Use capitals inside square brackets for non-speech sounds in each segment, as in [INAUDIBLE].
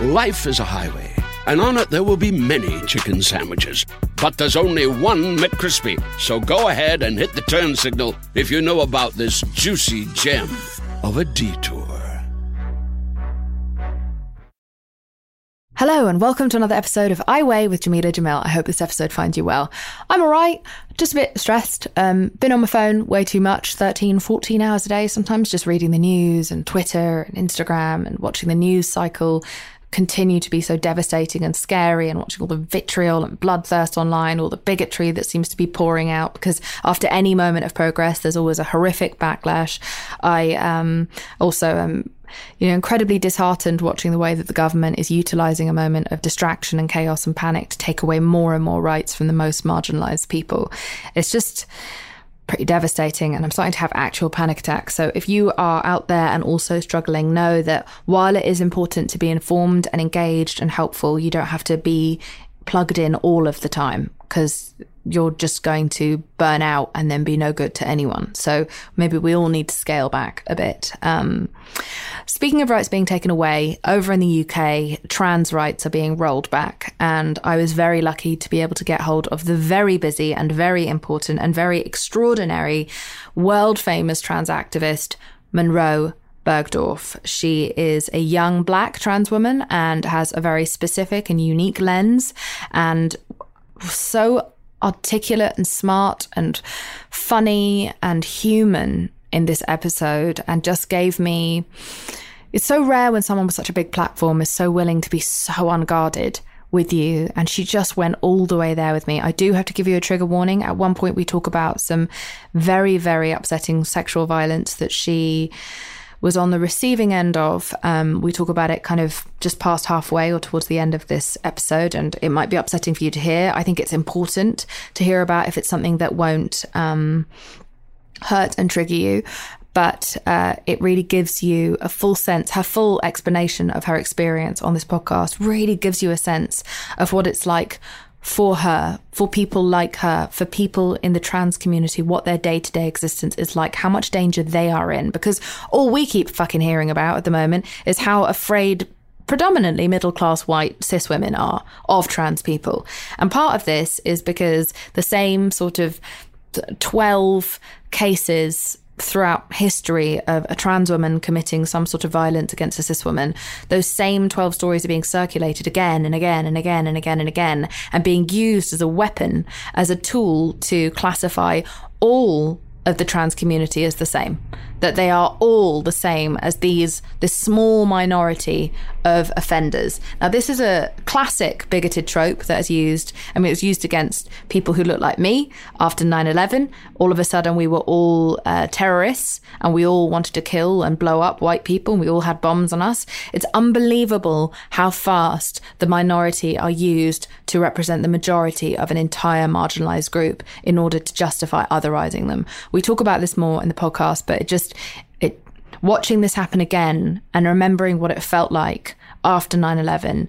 Life is a highway, and on it there will be many chicken sandwiches. But there's only one McCrispy. So go ahead and hit the turn signal if you know about this juicy gem of a detour. Hello, and welcome to another episode of I Weigh with Jameela Jamil. I hope this episode finds you well. I'm all right, just a bit stressed. Um, been on my phone way too much 13, 14 hours a day, sometimes just reading the news and Twitter and Instagram and watching the news cycle continue to be so devastating and scary and watching all the vitriol and bloodthirst online, all the bigotry that seems to be pouring out because after any moment of progress, there's always a horrific backlash. I um, also am you know, incredibly disheartened watching the way that the government is utilizing a moment of distraction and chaos and panic to take away more and more rights from the most marginalized people. It's just pretty devastating and I'm starting to have actual panic attacks. So if you are out there and also struggling, know that while it is important to be informed and engaged and helpful, you don't have to be plugged in all of the time because you're just going to burn out and then be no good to anyone. So maybe we all need to scale back a bit. Um, speaking of rights being taken away, over in the UK, trans rights are being rolled back. And I was very lucky to be able to get hold of the very busy and very important and very extraordinary world famous trans activist, Monroe Bergdorf. She is a young black trans woman and has a very specific and unique lens and so articulate and smart and funny and human in this episode and just gave me it's so rare when someone with such a big platform is so willing to be so unguarded with you and she just went all the way there with me. I do have to give you a trigger warning. At one point we talk about some very very upsetting sexual violence that she was on the receiving end of. Um, we talk about it kind of just past halfway or towards the end of this episode, and it might be upsetting for you to hear. I think it's important to hear about if it's something that won't um, hurt and trigger you. But uh, it really gives you a full sense, her full explanation of her experience on this podcast really gives you a sense of what it's like for her, for people like her, for people in the trans community, what their day to day existence is like, how much danger they are in. Because all we keep fucking hearing about at the moment is how afraid predominantly middle class white cis women are of trans people. And part of this is because the same sort of 12 cases throughout history of a trans woman committing some sort of violence against a cis woman, those same 12 stories are being circulated again and again and again and again and again and being used as a weapon, as a tool to classify all of the trans community as the same that they are all the same as these this small minority of offenders. Now, this is a classic bigoted trope that is used. I mean, it was used against people who look like me after 9/11. All of a sudden, we were all uh, terrorists, and we all wanted to kill and blow up white people. And we all had bombs on us. It's unbelievable how fast the minority are used to represent the majority of an entire marginalized group in order to justify otherizing them. We talk about this more in the podcast, but it just just it watching this happen again and remembering what it felt like after 9/11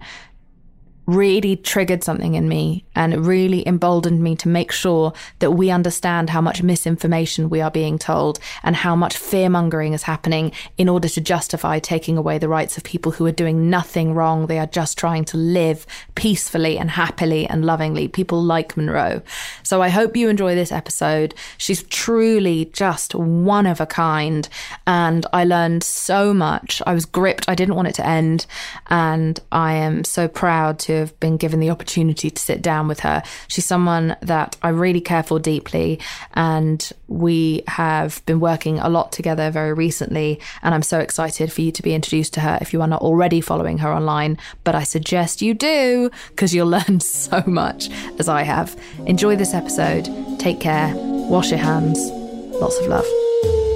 really triggered something in me and really emboldened me to make sure that we understand how much misinformation we are being told and how much fear mongering is happening in order to justify taking away the rights of people who are doing nothing wrong. They are just trying to live peacefully and happily and lovingly. People like Monroe. So I hope you enjoy this episode. She's truly just one of a kind. And I learned so much. I was gripped. I didn't want it to end. And I am so proud to have been given the opportunity to sit down with her. She's someone that I really care for deeply, and we have been working a lot together very recently. And I'm so excited for you to be introduced to her if you are not already following her online. But I suggest you do because you'll [LAUGHS] learn so much as I have. Enjoy this episode. Take care. Wash your hands. Lots of love.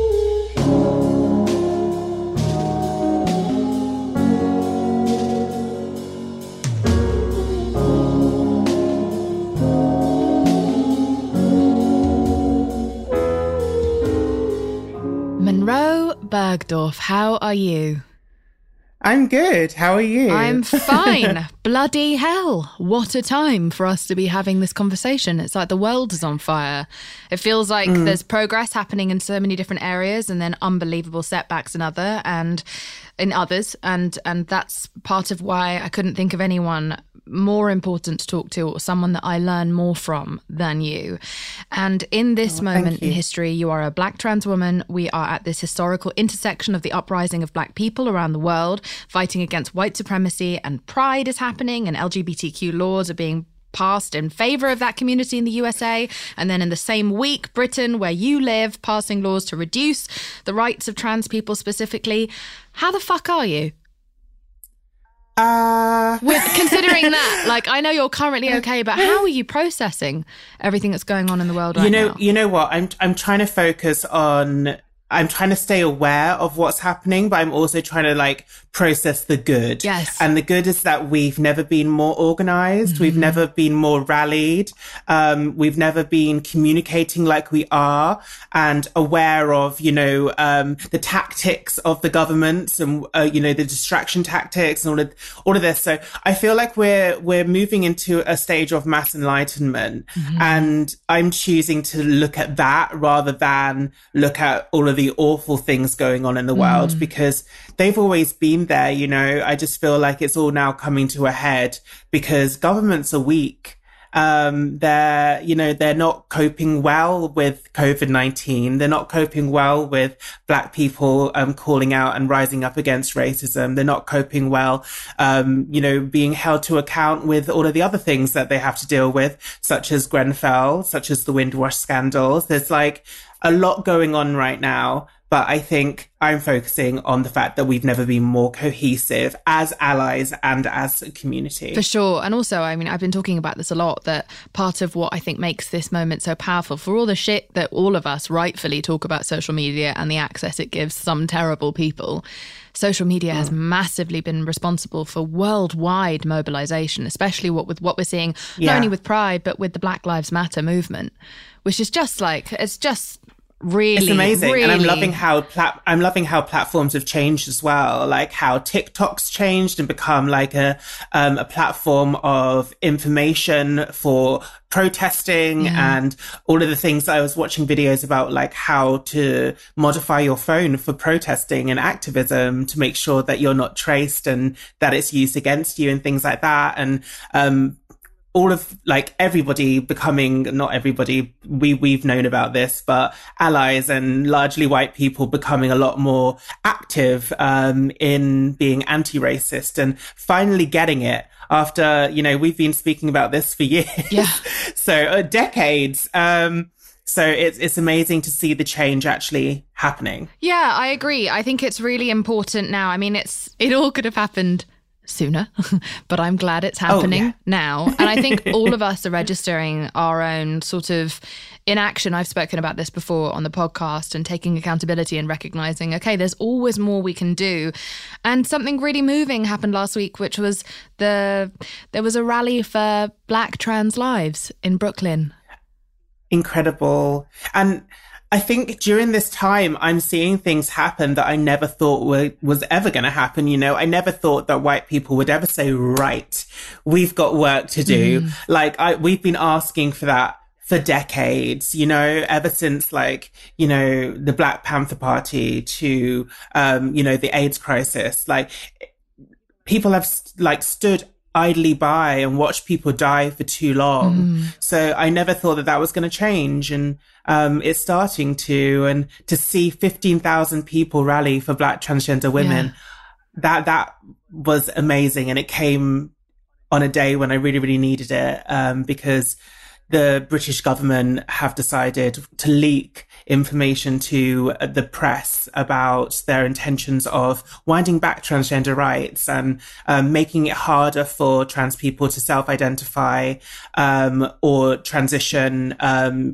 Bergdorf. How are you? I'm good. How are you? I'm [LAUGHS] fine. Bloody hell. What a time for us to be having this conversation. It's like the world is on fire. It feels like mm. there's progress happening in so many different areas and then unbelievable setbacks in other and in others and and that's part of why I couldn't think of anyone more important to talk to or someone that I learn more from than you. And in this oh, moment in history, you are a black trans woman. We are at this historical intersection of the uprising of black people around the world, fighting against white supremacy, and pride is happening, and LGBTQ laws are being passed in favor of that community in the USA. And then in the same week, Britain, where you live, passing laws to reduce the rights of trans people specifically. How the fuck are you? Uh... With considering that, [LAUGHS] like, I know you're currently okay, but how are you processing everything that's going on in the world right you know, now? You know what? I'm I'm trying to focus on I'm trying to stay aware of what's happening, but I'm also trying to like process the good. Yes. And the good is that we've never been more organized. Mm-hmm. We've never been more rallied. Um, we've never been communicating like we are and aware of, you know, um, the tactics of the governments and, uh, you know, the distraction tactics and all of, all of this. So I feel like we're, we're moving into a stage of mass enlightenment mm-hmm. and I'm choosing to look at that rather than look at all of the awful things going on in the world mm. because they've always been there. You know, I just feel like it's all now coming to a head because governments are weak. Um, they're, you know, they're not coping well with COVID-19. They're not coping well with black people, um, calling out and rising up against racism. They're not coping well, um, you know, being held to account with all of the other things that they have to deal with, such as Grenfell, such as the Windrush scandals. There's like a lot going on right now but I think I'm focusing on the fact that we've never been more cohesive as allies and as a community. For sure. And also, I mean, I've been talking about this a lot that part of what I think makes this moment so powerful for all the shit that all of us rightfully talk about social media and the access it gives some terrible people. Social media has mm. massively been responsible for worldwide mobilization, especially what with what we're seeing yeah. not only with Pride but with the Black Lives Matter movement, which is just like it's just really it's amazing. Really... and i'm loving how plat- i'm loving how platforms have changed as well like how tiktok's changed and become like a um, a platform of information for protesting yeah. and all of the things i was watching videos about like how to modify your phone for protesting and activism to make sure that you're not traced and that it's used against you and things like that. And um all of like everybody becoming not everybody we we've known about this but allies and largely white people becoming a lot more active um, in being anti-racist and finally getting it after you know we've been speaking about this for [LAUGHS] years yeah so uh, decades um, so it's it's amazing to see the change actually happening. Yeah, I agree. I think it's really important now. I mean, it's it all could have happened sooner, [LAUGHS] but I'm glad it's happening oh, yeah. now. And I think all of [LAUGHS] us are registering our own sort of inaction. I've spoken about this before on the podcast and taking accountability and recognizing, okay, there's always more we can do. And something really moving happened last week, which was the there was a rally for Black trans lives in Brooklyn. Incredible. And I think during this time, I'm seeing things happen that I never thought were, was ever going to happen. You know, I never thought that white people would ever say, right, we've got work to do. Mm. Like I, we've been asking for that for decades, you know, ever since like, you know, the Black Panther Party to, um, you know, the AIDS crisis, like people have like stood idly by and watch people die for too long. Mm. So I never thought that that was going to change. And, um, it's starting to, and to see 15,000 people rally for black transgender women, yeah. that, that was amazing. And it came on a day when I really, really needed it, um, because the British government have decided to leak information to the press about their intentions of winding back transgender rights and um, making it harder for trans people to self-identify um, or transition um,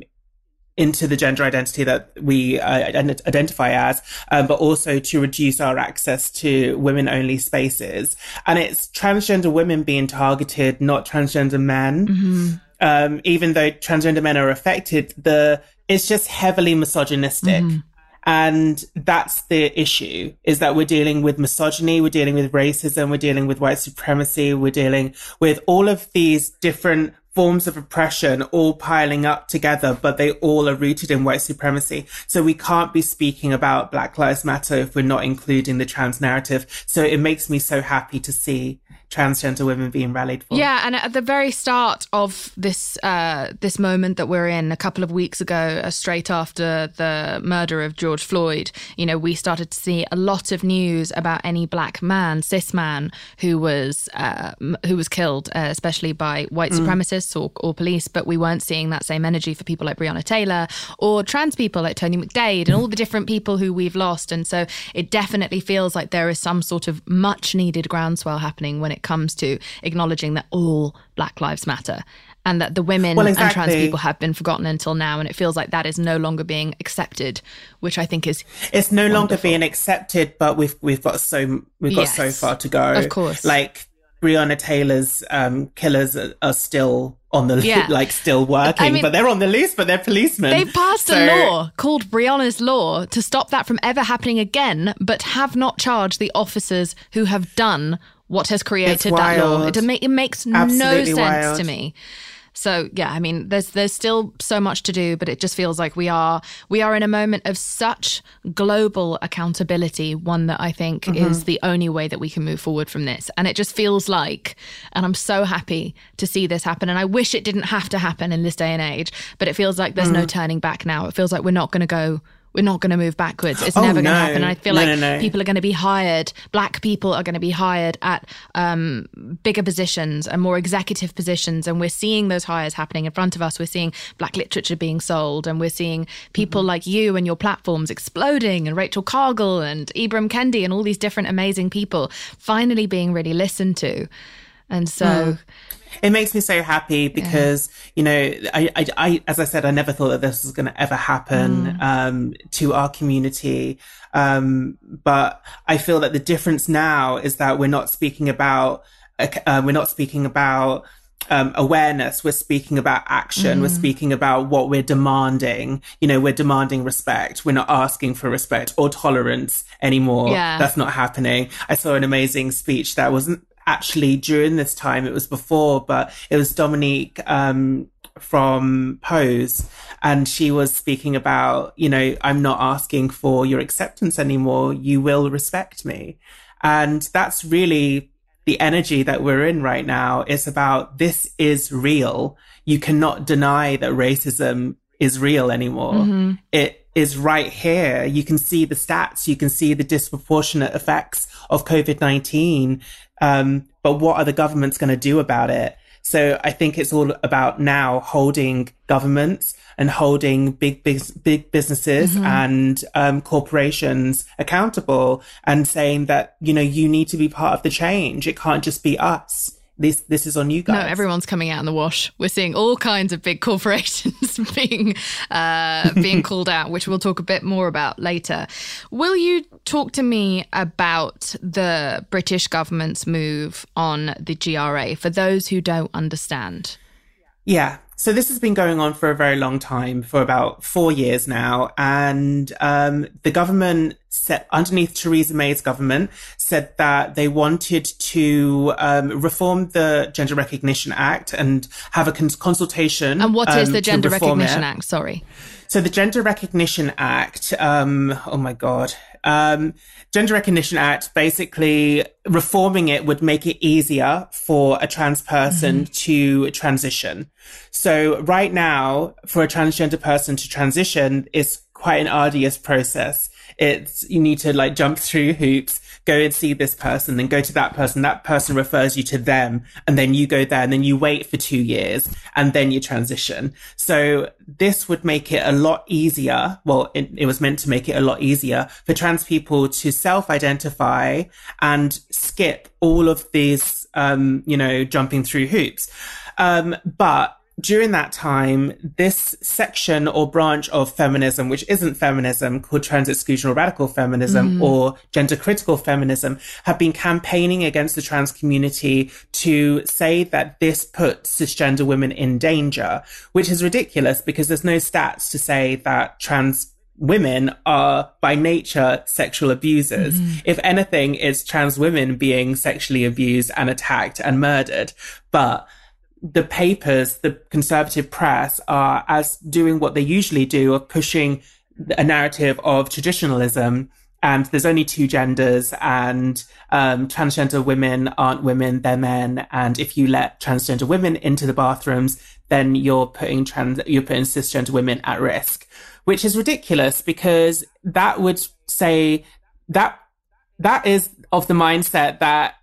into the gender identity that we uh, identify as, um, but also to reduce our access to women only spaces. And it's transgender women being targeted, not transgender men. Mm-hmm. Um, even though transgender men are affected, the it's just heavily misogynistic. Mm-hmm. And that's the issue is that we're dealing with misogyny, we're dealing with racism, we're dealing with white supremacy, we're dealing with all of these different forms of oppression all piling up together, but they all are rooted in white supremacy. So we can't be speaking about Black Lives Matter if we're not including the trans narrative. So it makes me so happy to see transgender women being rallied for. Yeah, and at the very start of this uh, this moment that we're in, a couple of weeks ago, uh, straight after the murder of George Floyd, you know, we started to see a lot of news about any black man, cis man, who was uh, who was killed, uh, especially by white mm. supremacists or, or police. But we weren't seeing that same energy for people like Breonna Taylor or trans people like Tony McDade and all the different people who we've lost. And so it definitely feels like there is some sort of much needed groundswell happening when it it comes to acknowledging that all Black Lives Matter and that the women well, exactly. and trans people have been forgotten until now. And it feels like that is no longer being accepted, which I think is it's no wonderful. longer being accepted. But we've we've got so we've got yes, so far to go. Of course, like Breonna Taylor's um, killers are, are, still on the yeah. [LAUGHS] like still working, I mean, but they're on the loose, but they're policemen. They passed so... a law called Breonna's Law to stop that from ever happening again, but have not charged the officers who have done what has created that law. It, it makes Absolutely no sense wild. to me. So yeah, I mean, there's there's still so much to do, but it just feels like we are we are in a moment of such global accountability. One that I think mm-hmm. is the only way that we can move forward from this. And it just feels like, and I'm so happy to see this happen. And I wish it didn't have to happen in this day and age, but it feels like there's mm. no turning back now. It feels like we're not going to go we're not going to move backwards. It's oh, never going to happen. And I feel no, like no, no. people are going to be hired. Black people are going to be hired at um, bigger positions and more executive positions. And we're seeing those hires happening in front of us. We're seeing black literature being sold, and we're seeing people mm-hmm. like you and your platforms exploding, and Rachel Cargle and Ibram Kendi and all these different amazing people finally being really listened to. And so. Mm it makes me so happy because yeah. you know I, I, I, as I said I never thought that this was going to ever happen mm. um, to our community um, but I feel that the difference now is that we're not speaking about uh, we're not speaking about um, awareness. We're speaking about action. Mm. We're speaking about what we're demanding. You know, we're demanding respect. We're not asking for respect or tolerance anymore. Yeah. That's not happening. I saw an amazing speech that wasn't actually during this time. It was before, but it was Dominique um, from Pose, and she was speaking about, you know, I'm not asking for your acceptance anymore. You will respect me, and that's really the energy that we're in right now. It's about this is real. You cannot deny that racism is real anymore. Mm-hmm. It is right here. You can see the stats. You can see the disproportionate effects of COVID-19. Um, but what are the governments going to do about it? So I think it's all about now holding governments and holding big, big, big businesses mm-hmm. and um, corporations accountable and saying that, you know, you need to be part of the change. It can't just be us this this is on you guys. No, everyone's coming out in the wash. We're seeing all kinds of big [LAUGHS] corporations [LAUGHS] being uh, being called out, which we'll talk a bit more about later. Will you talk to me about the British government's move on the GRA for those who don't understand? Yeah. So this has been going on for a very long time, for about four years now, and um, the government set underneath Theresa May's government said that they wanted to um, reform the Gender Recognition Act and have a cons- consultation. And what um, is the Gender Recognition it. Act? Sorry. So the Gender Recognition Act. Um, oh my god. Um, Gender Recognition Act, basically reforming it would make it easier for a trans person mm-hmm. to transition. So right now, for a transgender person to transition is quite an arduous process. It's, you need to like jump through hoops, go and see this person, then go to that person. That person refers you to them. And then you go there and then you wait for two years and then you transition. So this would make it a lot easier. Well, it, it was meant to make it a lot easier for trans people to self identify and skip all of these, um, you know, jumping through hoops. Um, but during that time, this section or branch of feminism, which isn't feminism, called trans exclusion or radical feminism mm. or gender critical feminism, have been campaigning against the trans community to say that this puts cisgender women in danger, which is ridiculous because there's no stats to say that trans women are by nature sexual abusers. Mm-hmm. If anything, it's trans women being sexually abused and attacked and murdered. But the papers, the conservative press are as doing what they usually do of pushing a narrative of traditionalism. And there's only two genders and um, transgender women aren't women they're men. And if you let transgender women into the bathrooms then you're putting trans you're putting cisgender women at risk which is ridiculous because that would say that that is of the mindset that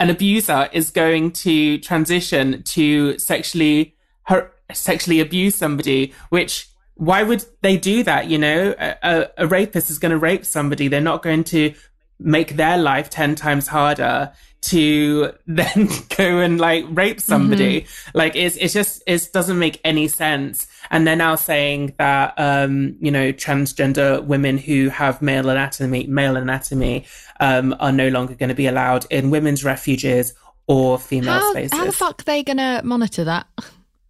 an abuser is going to transition to sexually her, sexually abuse somebody, which why would they do that? You know, a, a rapist is going to rape somebody. They're not going to make their life 10 times harder to [LAUGHS] then go and like rape somebody. Mm-hmm. Like it's, it's just, it doesn't make any sense. And they're now saying that, um, you know, transgender women who have male anatomy, male anatomy, um, are no longer going to be allowed in women's refuges or female how, spaces. How the fuck are they going to monitor that?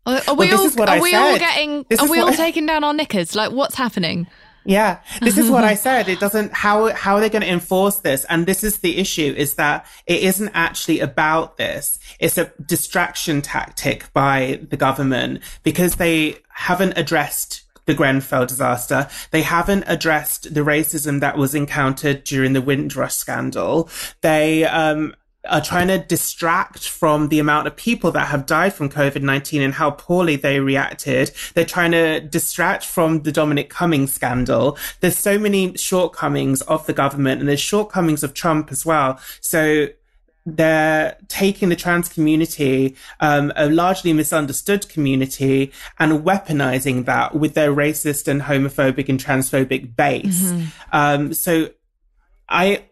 Are, are we all, are we all getting, this are we all taking down our knickers? Like what's happening? Yeah, this is what I [LAUGHS] said. It doesn't, how, how are they going to enforce this? And this is the issue is that it isn't actually about this. It's a distraction tactic by the government because they haven't addressed the Grenfell disaster. They haven't addressed the racism that was encountered during the Windrush scandal. They, um, are trying to distract from the amount of people that have died from COVID-19 and how poorly they reacted. They're trying to distract from the Dominic Cummings scandal. There's so many shortcomings of the government and there's shortcomings of Trump as well. So they're taking the trans community, um, a largely misunderstood community, and weaponizing that with their racist and homophobic and transphobic base. Mm-hmm. Um, so I,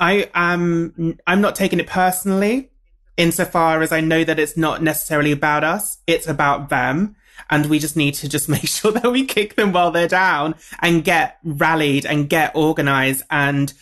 I am, I'm not taking it personally insofar as I know that it's not necessarily about us. It's about them. And we just need to just [LAUGHS] make sure that we kick them while they're down and get rallied and get organized and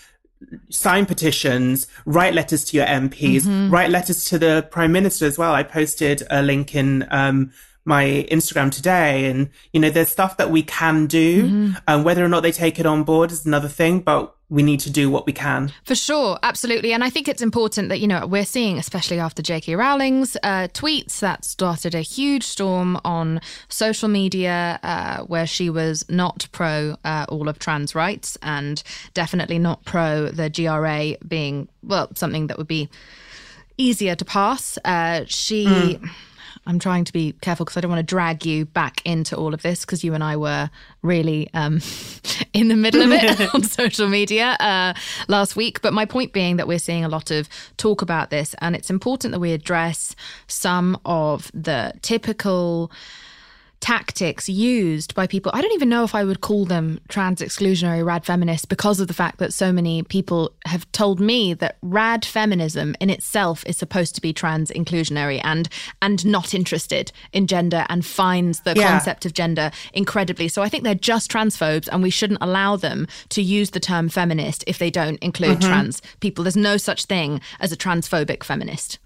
sign petitions, write letters to your MPs, mm-hmm. write letters to the prime minister as well. I posted a link in, um, my Instagram today. And, you know, there's stuff that we can do. Mm-hmm. Um, whether or not they take it on board is another thing, but we need to do what we can. For sure, absolutely. And I think it's important that, you know, we're seeing, especially after J.K. Rowling's uh, tweets, that started a huge storm on social media uh, where she was not pro uh, all of trans rights and definitely not pro the GRA being, well, something that would be easier to pass. Uh, she. Mm I'm trying to be careful because I don't want to drag you back into all of this because you and I were really um, [LAUGHS] in the middle of it [LAUGHS] on social media uh, last week. But my point being that we're seeing a lot of talk about this, and it's important that we address some of the typical tactics used by people. I don't even know if I would call them trans exclusionary rad feminists because of the fact that so many people have told me that rad feminism in itself is supposed to be trans inclusionary and and not interested in gender and finds the yeah. concept of gender incredibly. So I think they're just transphobes and we shouldn't allow them to use the term feminist if they don't include mm-hmm. trans people. There's no such thing as a transphobic feminist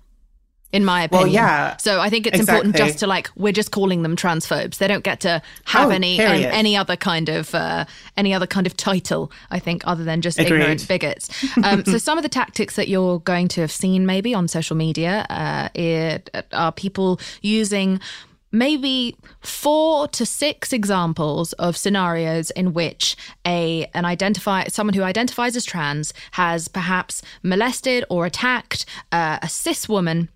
in my opinion. Well, yeah. So I think it's exactly. important just to like we're just calling them transphobes. They don't get to have oh, any any other kind of uh, any other kind of title. I think other than just Agreed. ignorant bigots. Um, so some of the tactics that you're going to have seen maybe on social media uh, it, are people using maybe four to six examples of scenarios in which a an identify someone who identifies as trans has perhaps molested or attacked uh, a cis woman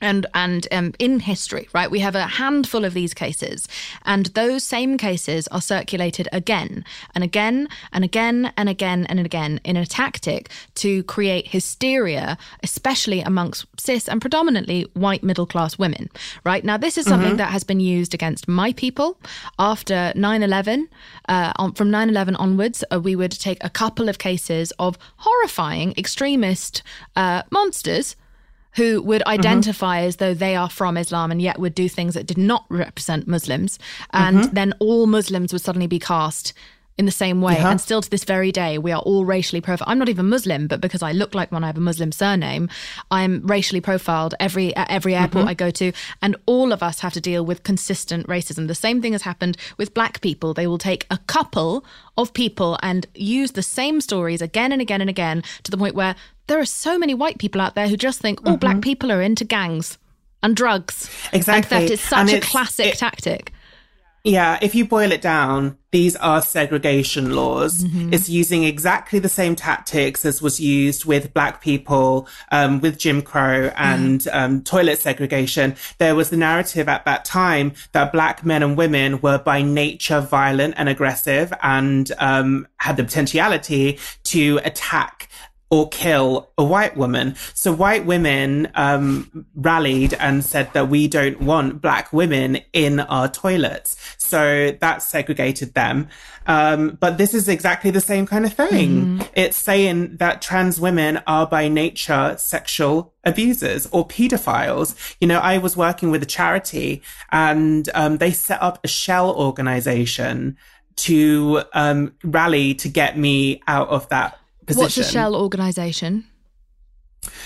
and and um, in history, right, we have a handful of these cases, and those same cases are circulated again and again and again and again and again in a tactic to create hysteria, especially amongst cis and predominantly white middle class women. Right now, this is something mm-hmm. that has been used against my people after 9/11. Uh, from 9/11 onwards, uh, we would take a couple of cases of horrifying extremist uh, monsters who would mm-hmm. identify mm-hmm. as though they are from Islam and yet would do things that did not represent Muslims. And mm-hmm. then all Muslims would suddenly be cast in the same way. And still to this very day, we are all racially profiled. I'm not even Muslim, but because I look like one, I have a Muslim surname. I'm racially profiled every at every airport mm-hmm. I go to, and all of us have to deal with consistent racism. The same thing has happened with black people. They will take a couple of people and use the same stories again and again and again to the point where there are so many white people out there who just think all oh, mm-hmm. black people are into gangs and drugs. Exactly. And theft is such and a classic it, tactic. Yeah, if you boil it down, these are segregation laws. Mm-hmm. It's using exactly the same tactics as was used with black people, um, with Jim Crow and mm. um, toilet segregation. There was the narrative at that time that black men and women were by nature violent and aggressive and um, had the potentiality to attack or kill a white woman. So white women um, rallied and said that we don't want black women in our toilets. So that segregated them. Um, but this is exactly the same kind of thing. Mm. It's saying that trans women are by nature sexual abusers or pedophiles. You know, I was working with a charity and um, they set up a shell organization to um, rally to get me out of that position. What's a shell organization?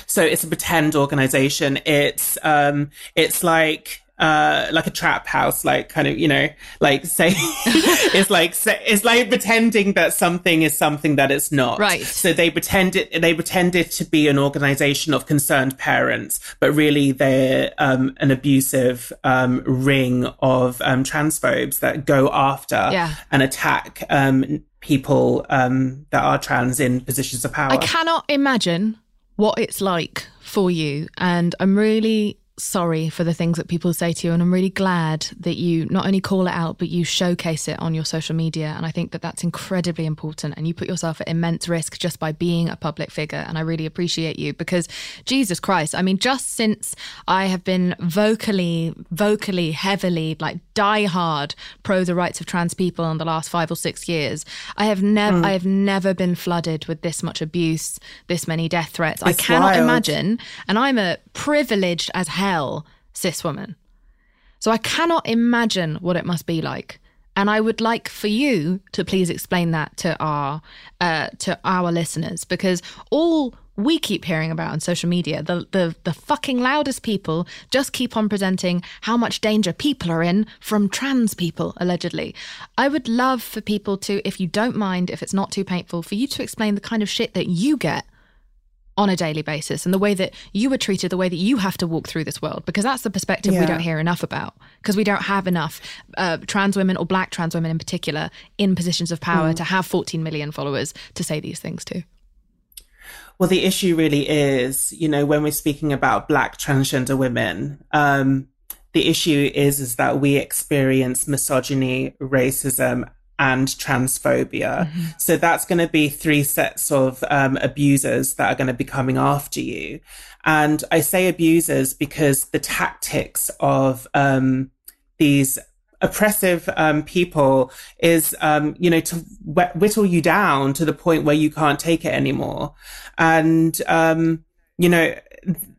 So it's a pretend organization. It's um, it's like uh, like a trap house, like kind of, you know, like say, [LAUGHS] it's like, it's like pretending that something is something that it's not. Right. So they pretend it, they pretend it to be an organization of concerned parents, but really they're, um, an abusive, um, ring of, um, transphobes that go after yeah. and attack, um, people, um, that are trans in positions of power. I cannot imagine what it's like for you. And I'm really sorry for the things that people say to you. And I'm really glad that you not only call it out, but you showcase it on your social media. And I think that that's incredibly important. And you put yourself at immense risk just by being a public figure. And I really appreciate you because Jesus Christ, I mean, just since I have been vocally, vocally, heavily, like die hard pro the rights of trans people in the last five or six years, I have never, mm. I have never been flooded with this much abuse, this many death threats. It's I cannot wild. imagine. And I'm a privileged as hell cis woman. So I cannot imagine what it must be like. And I would like for you to please explain that to our uh, to our listeners because all we keep hearing about on social media, the, the the fucking loudest people just keep on presenting how much danger people are in from trans people, allegedly. I would love for people to, if you don't mind, if it's not too painful, for you to explain the kind of shit that you get on a daily basis and the way that you were treated, the way that you have to walk through this world, because that's the perspective yeah. we don't hear enough about, because we don't have enough uh, trans women or black trans women in particular in positions of power mm. to have 14 million followers to say these things to. Well, the issue really is, you know, when we're speaking about black transgender women, um, the issue is is that we experience misogyny, racism, and transphobia. Mm-hmm. So that's going to be three sets of um, abusers that are going to be coming after you. And I say abusers because the tactics of um, these oppressive um, people is, um, you know, to whittle you down to the point where you can't take it anymore. And, um, you know,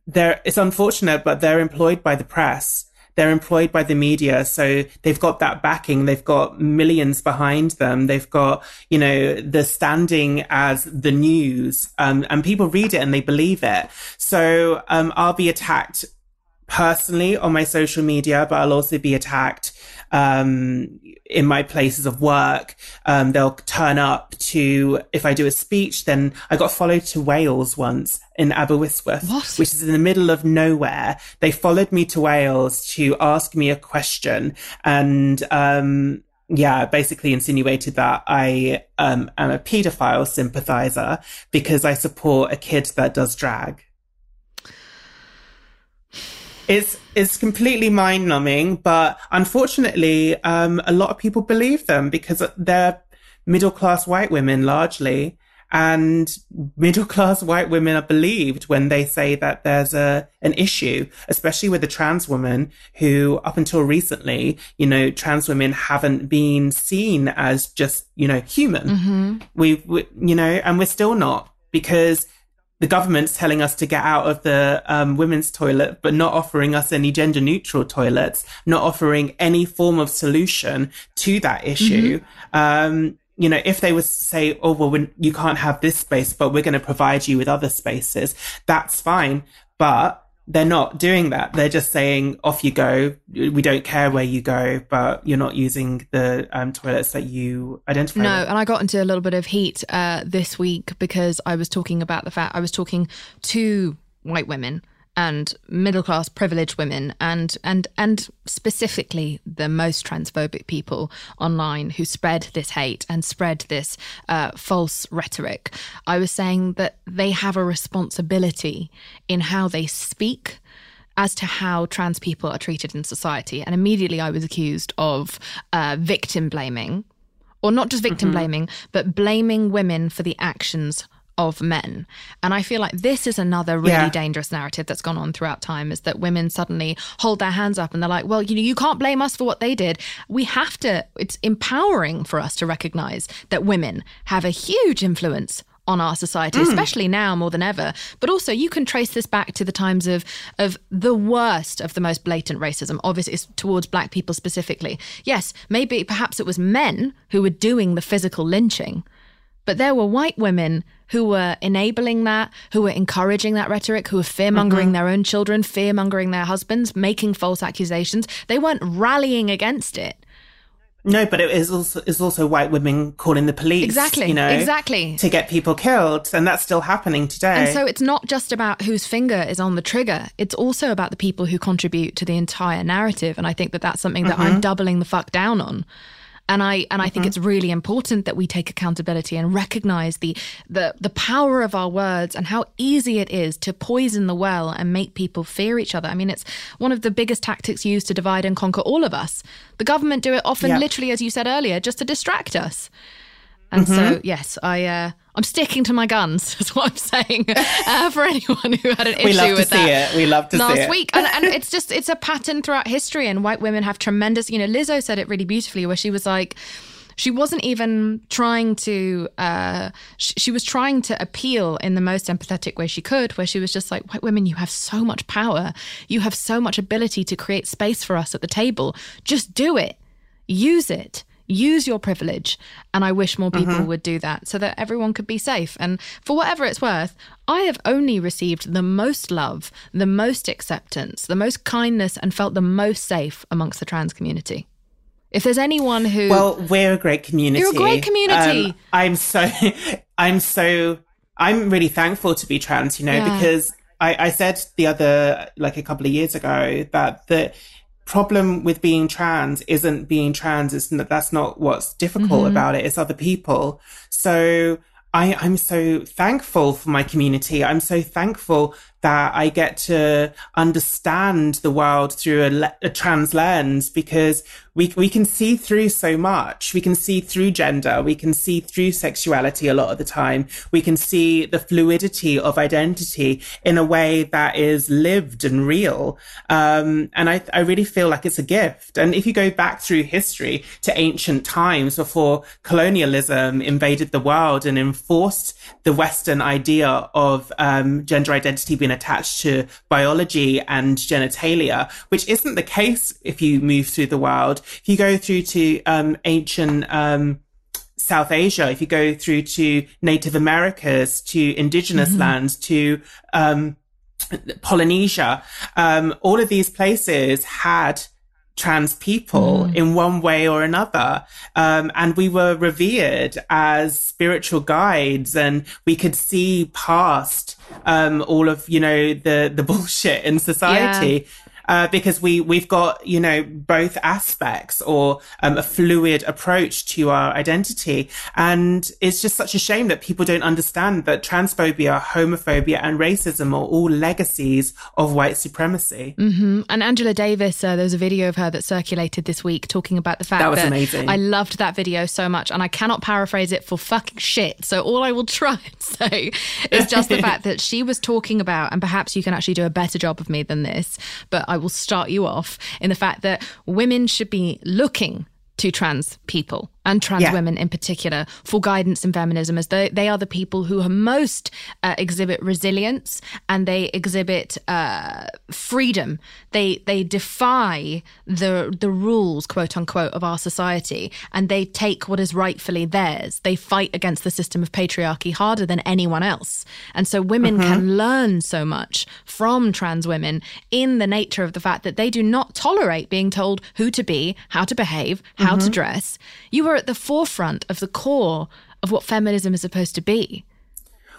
they're, it's unfortunate, but they're employed by the press they're employed by the media. So they've got that backing. They've got millions behind them. They've got, you know, the standing as the news. Um, and people read it and they believe it. So, um, I'll be attacked personally on my social media, but I'll also be attacked um, in my places of work. Um, they'll turn up to, if I do a speech, then I got followed to Wales once in Aberystwyth, what? which is in the middle of nowhere. They followed me to Wales to ask me a question and, um, yeah, basically insinuated that I um, am a paedophile sympathizer because I support a kid that does drag. It's it's completely mind numbing, but unfortunately, um, a lot of people believe them because they're middle class white women largely. And middle class white women are believed when they say that there's a, an issue, especially with a trans woman who up until recently, you know, trans women haven't been seen as just, you know, human. Mm-hmm. We've, we, you know, and we're still not because the government's telling us to get out of the um, women's toilet, but not offering us any gender neutral toilets, not offering any form of solution to that issue. Mm-hmm. Um, you know, if they were to say, oh, well, you can't have this space, but we're going to provide you with other spaces, that's fine. But they're not doing that. They're just saying, off you go. We don't care where you go, but you're not using the um, toilets that you identify. No, with. and I got into a little bit of heat uh, this week because I was talking about the fact I was talking to white women and middle class privileged women and and and specifically the most transphobic people online who spread this hate and spread this uh, false rhetoric i was saying that they have a responsibility in how they speak as to how trans people are treated in society and immediately i was accused of uh, victim blaming or not just victim mm-hmm. blaming but blaming women for the actions of men. And I feel like this is another really yeah. dangerous narrative that's gone on throughout time is that women suddenly hold their hands up and they're like, well, you know, you can't blame us for what they did. We have to, it's empowering for us to recognize that women have a huge influence on our society, mm. especially now more than ever. But also, you can trace this back to the times of of the worst of the most blatant racism. Obviously, it's towards black people specifically. Yes, maybe perhaps it was men who were doing the physical lynching, but there were white women who were enabling that, who were encouraging that rhetoric, who were fear mongering mm-hmm. their own children, fear mongering their husbands, making false accusations. They weren't rallying against it. No, but it is also is also white women calling the police. Exactly. You know, exactly. To get people killed, and that's still happening today. And so it's not just about whose finger is on the trigger. It's also about the people who contribute to the entire narrative. And I think that that's something that mm-hmm. I'm doubling the fuck down on and I and I mm-hmm. think it's really important that we take accountability and recognize the the the power of our words and how easy it is to poison the well and make people fear each other. I mean, it's one of the biggest tactics used to divide and conquer all of us. The government do it often, yep. literally, as you said earlier, just to distract us. And mm-hmm. so, yes, I uh, I'm sticking to my guns. [LAUGHS] Is what I'm saying uh, for anyone who had an issue we love with to that. See it. We love to last see it. week, and, and it's just it's a pattern throughout history. And white women have tremendous. You know, Lizzo said it really beautifully, where she was like she wasn't even trying to uh, sh- she was trying to appeal in the most empathetic way she could where she was just like white women you have so much power you have so much ability to create space for us at the table just do it use it use your privilege. And I wish more people mm-hmm. would do that so that everyone could be safe. And for whatever it's worth, I have only received the most love, the most acceptance, the most kindness, and felt the most safe amongst the trans community. If there's anyone who. Well, we're a great community. You're a great community. Um, I'm so. [LAUGHS] I'm so. I'm really thankful to be trans, you know, yeah. because I, I said the other, like a couple of years ago, that the problem with being trans isn't being trans. It's not, that's not what's difficult mm-hmm. about it. It's other people. So I, I'm so thankful for my community. I'm so thankful that I get to understand the world through a, a, trans lens because we, we can see through so much. We can see through gender. We can see through sexuality a lot of the time. We can see the fluidity of identity in a way that is lived and real. Um, and I, I really feel like it's a gift. And if you go back through history to ancient times before colonialism invaded the world and enforced the Western idea of um, gender identity being been attached to biology and genitalia, which isn't the case if you move through the world. If you go through to um, ancient um, South Asia, if you go through to Native Americas, to indigenous mm-hmm. lands, to um, Polynesia, um, all of these places had trans people mm. in one way or another. Um, and we were revered as spiritual guides and we could see past, um, all of, you know, the, the [LAUGHS] bullshit in society. Yeah uh, because we we've got you know both aspects or um, a fluid approach to our identity, and it's just such a shame that people don't understand that transphobia, homophobia, and racism are all legacies of white supremacy. Mm-hmm. And Angela Davis, uh, there was a video of her that circulated this week talking about the fact that was that amazing. I loved that video so much, and I cannot paraphrase it for fucking shit. So all I will try [LAUGHS] and say is just the [LAUGHS] fact that she was talking about, and perhaps you can actually do a better job of me than this, but I will start you off in the fact that women should be looking to trans people and trans Yeah. women in particular for guidance in feminism as though they are the people who are most uh, exhibit resilience and they exhibit uh, freedom. They they defy the the rules quote unquote of our society and they take what is rightfully theirs. They fight against the system of patriarchy harder than anyone else. And so women can learn so much from trans women in the nature of the fact that they do not tolerate being told who to be how to behave how to dress. You are at the forefront of the core of what feminism is supposed to be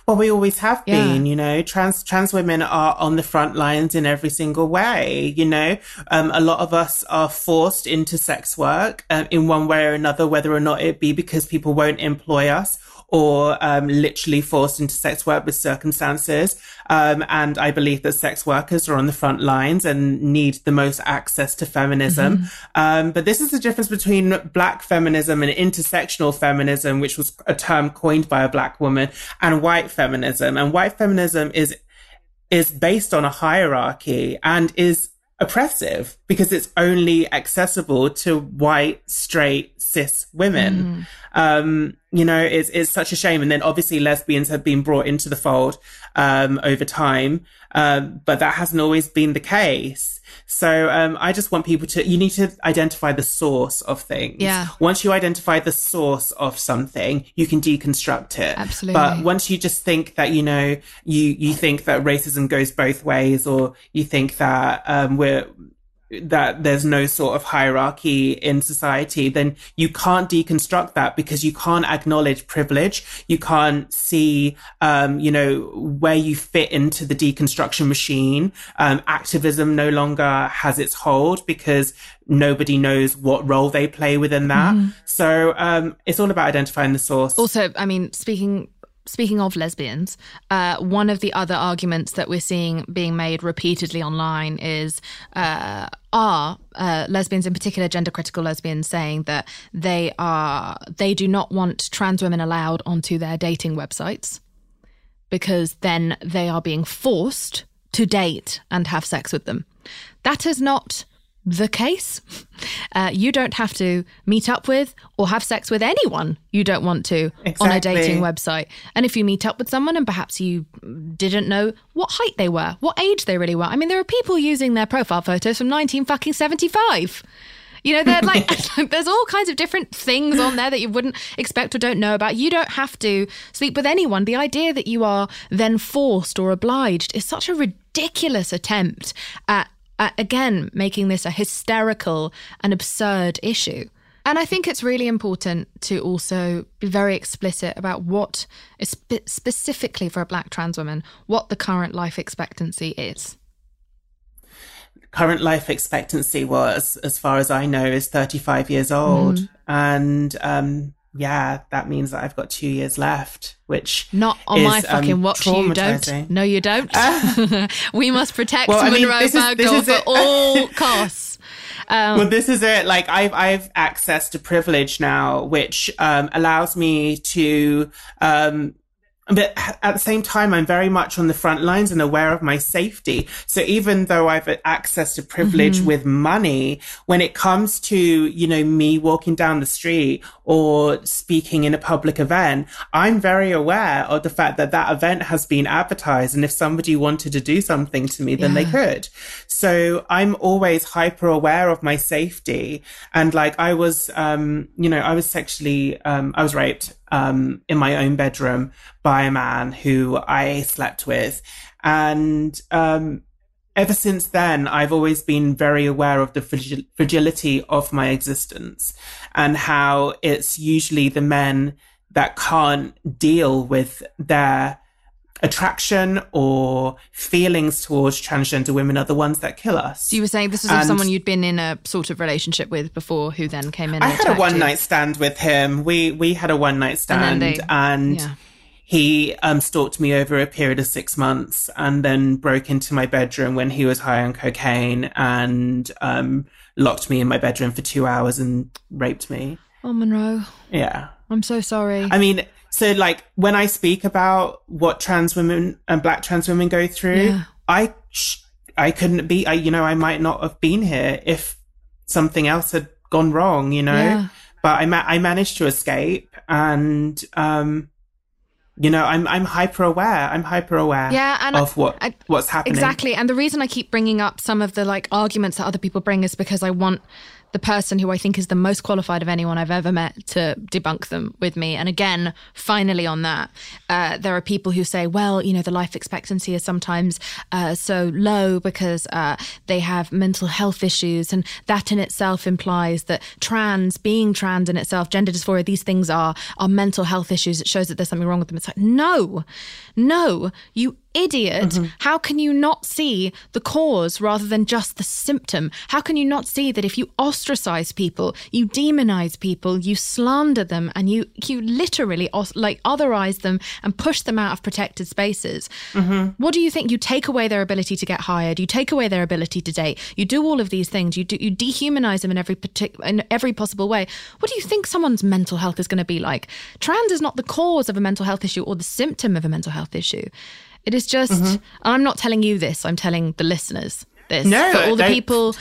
Well, we always have Yeah. been, you know, trans, trans women are on the front lines in every single way, you know. Um, a lot of us are forced into sex work um, in one way or another, whether or not it be because people won't employ us or um, literally forced into sex work with circumstances. Um, and I believe that sex workers are on the front lines and need the most access to feminism. Um, but this is the difference between black feminism and intersectional feminism, which was a term coined by a black woman, and white feminism. And white feminism is is based on a hierarchy and is oppressive because it's only accessible to white, straight, cis women. Um, you know, it's, it's such a shame. And then obviously lesbians have been brought into the fold, um, over time. Um, but that hasn't always been the case. So, um, I just want people to, you need to identify the source of things. Yeah. Once you identify the source of something, you can deconstruct it. Absolutely. But once you just think that, you know, you, you think that racism goes both ways or you think that, um, we're, that there's no sort of hierarchy in society, then you can't deconstruct that because you can't acknowledge privilege. You can't see, um, you know, where you fit into the deconstruction machine. Um, activism no longer has its hold because nobody knows what role they play within that. So, um, it's all about identifying the source. Also, I mean, speaking speaking of lesbians, uh, one of the other arguments that we're seeing being made repeatedly online is uh, are uh, lesbians, in particular gender critical lesbians, saying that they are they do not want trans women allowed onto their dating websites because then they are being forced to date and have sex with them. That is not the case. Uh, you don't have to meet up with or have sex with anyone you don't want to on a dating website. And if you meet up with someone and perhaps you didn't know what height they were, what age they really were. I mean, there are people using their profile photos from 19 fucking 75. You know, they're like, [LAUGHS] [LAUGHS] there's all kinds of different things on there that you wouldn't expect or don't know about. You don't have to sleep with anyone. The idea that you are then forced or obliged is such a ridiculous attempt at, at again, making this a hysterical and absurd issue. And I think it's really important to also be very explicit about what, spe- specifically for a black trans woman, what the current life expectancy is. current life expectancy was, as far as I know, is 35 years old. Mm. And, um, yeah, that means that I've got two years left, which Not on is, my um, fucking watch, you don't. No, you don't. [LAUGHS] [LAUGHS] we must protect Well, I mean, Munroe is- this for it. all [LAUGHS] costs. Um, well, this is it. Like I've I've access to privilege now, which um, allows me to. Um, but at the same time, I'm very much on the front lines and aware of my safety. So even though I've access to privilege with money, when it comes to, you know, me walking down the street or speaking in a public event, I'm very aware of the fact that that event has been advertised. And if somebody wanted to do something to me, then they could. So I'm always hyper aware of my safety. And like I was, um, you know, I was sexually, um, I was raped, um, in my own bedroom by a man who I slept with. And, um, ever since then, I've always been very aware of the fragil- fragility of my existence and how it's usually the men that can't deal with their attraction or feelings towards transgender women are the ones that kill us. So you were saying this was of And- someone you'd been in a sort of relationship with before, who then came in. I and had a one night stand with him. We we had a one night stand, they- and, yeah. he um, stalked me over a period of six months, and then broke into my bedroom when he was high on cocaine and um, locked me in my bedroom for two hours and raped me. Oh, Munroe, Yeah, I'm so sorry. I mean, so like when I speak about what trans women and black trans women go through, Yeah. I sh- I couldn't be. I you know I might not have been here if something else had gone wrong. You know, Yeah. but I ma- I managed to escape, and um, you know, I'm I'm hyper aware. I'm hyper aware. Yeah, and of what I, what's happening exactly. And the reason I keep bringing up some of the like arguments that other people bring is because I want the person who I think is the most qualified of anyone I've ever met to debunk them with me. And again, finally on that, uh, there are people who say, well, you know, the life expectancy is sometimes uh, so low because uh, they have mental health issues. And that in itself implies that trans, being trans in itself, gender dysphoria, these things are, are mental health issues. It shows that there's something wrong with them. It's like, no, no, you idiot. Mm-hmm. How can you not see the cause rather than just the symptom? How can you not see that if you ostracize people, you demonize people, you slander them, and you you literally like otherize them and push them out of protected spaces? Mm-hmm. What do you think? You take away their ability to get hired. You take away their ability to date. You do all of these things. You do you dehumanize them in every partic- in every possible way. What do you think someone's mental health is going to be like? Trans is not the cause of a mental health issue or the symptom of a mental health issue. It is just, mm-hmm. I'm not telling you this, I'm telling the listeners this. No, For all the people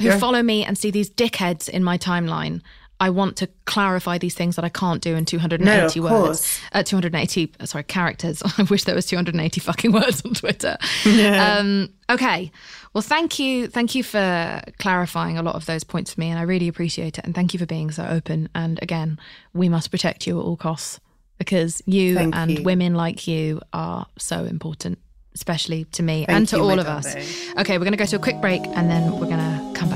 who follow me and see these dickheads in my timeline, I want to clarify these things that I can't do in 280 no, words. Uh, 280, sorry, characters. [LAUGHS] I wish there was 280 fucking words on Twitter. Yeah. Um, okay. Well, thank you. Thank you for clarifying a lot of those points for me. And I really appreciate it. And thank you for being so open. And again, we must protect you at all costs because you Thank and you. women like you are so important, especially to me Thank and to all of us. Okay, we're going to go to a quick break and then we're going to come back.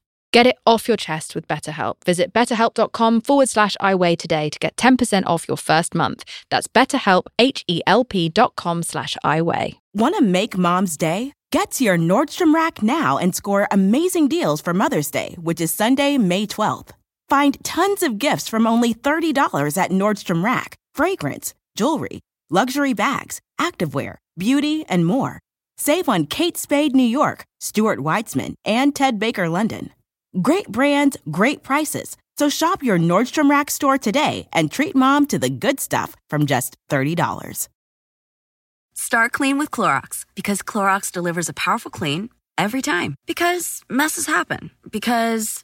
Get it off your chest with BetterHelp. Visit betterhelp.com forward slash iWeigh today to get 10% off your first month. That's betterhelp, H-E-L-P dot com slash iWeigh. Want to make mom's day? Get to your Nordstrom Rack now and score amazing deals for Mother's Day, which is Sunday, May 12th. Find tons of gifts from only $30 at Nordstrom Rack. Fragrance, jewelry, luxury bags, activewear, beauty, and more. Save on Kate Spade New York, Stuart Weitzman, and Ted Baker London. Great brands, great prices. So shop your Nordstrom Rack store today and treat mom to the good stuff from just $30. Start clean with Clorox because Clorox delivers a powerful clean every time. Because messes happen. Because.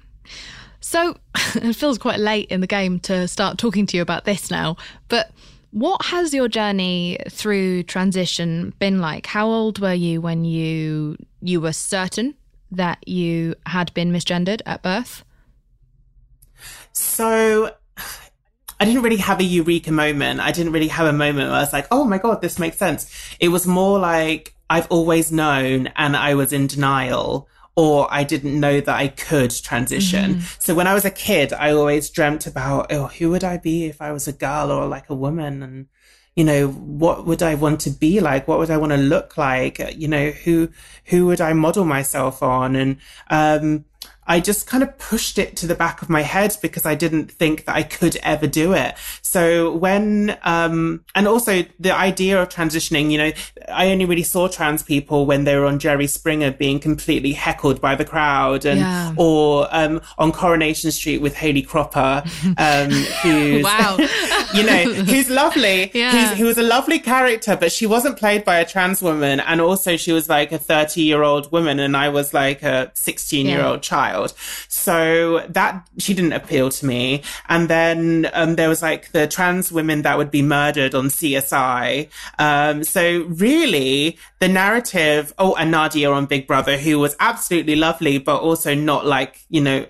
So [LAUGHS] it feels quite late in the game to start talking to you about this now, but what has your journey through transition been like? How old were you when you you were certain that you had been misgendered at birth? So I didn't really have a eureka moment. I didn't really have a moment where I was like, oh my God, this makes sense. It was more like I've always known and I was in denial or I didn't know that I could transition. Mm-hmm. So when I was a kid, I always dreamt about, oh, who would I be if I was a girl or like a woman? And, you know, what would I want to be like? What would I want to look like? You know, who, who would I model myself on? And, um, I just kind of pushed it to the back of my head because I didn't think that I could ever do it. So when, um, and also the idea of transitioning, you know, I only really saw trans people when they were on Jerry Springer being completely heckled by the crowd and, yeah. or, um, on Coronation Street with Hayley Cropper, um, [LAUGHS] who's, wow. [LAUGHS] you know, who's lovely. [LAUGHS] Yeah. who was a lovely character, but she wasn't played by a trans woman. And also she was like a 30 year old woman and I was like a 16 year old child child. So that she didn't appeal to me. And then um, there was like the trans women that would be murdered on CSI. Um, so really, the narrative. Oh, and Nadia on Big Brother, who was absolutely lovely, but also not like you know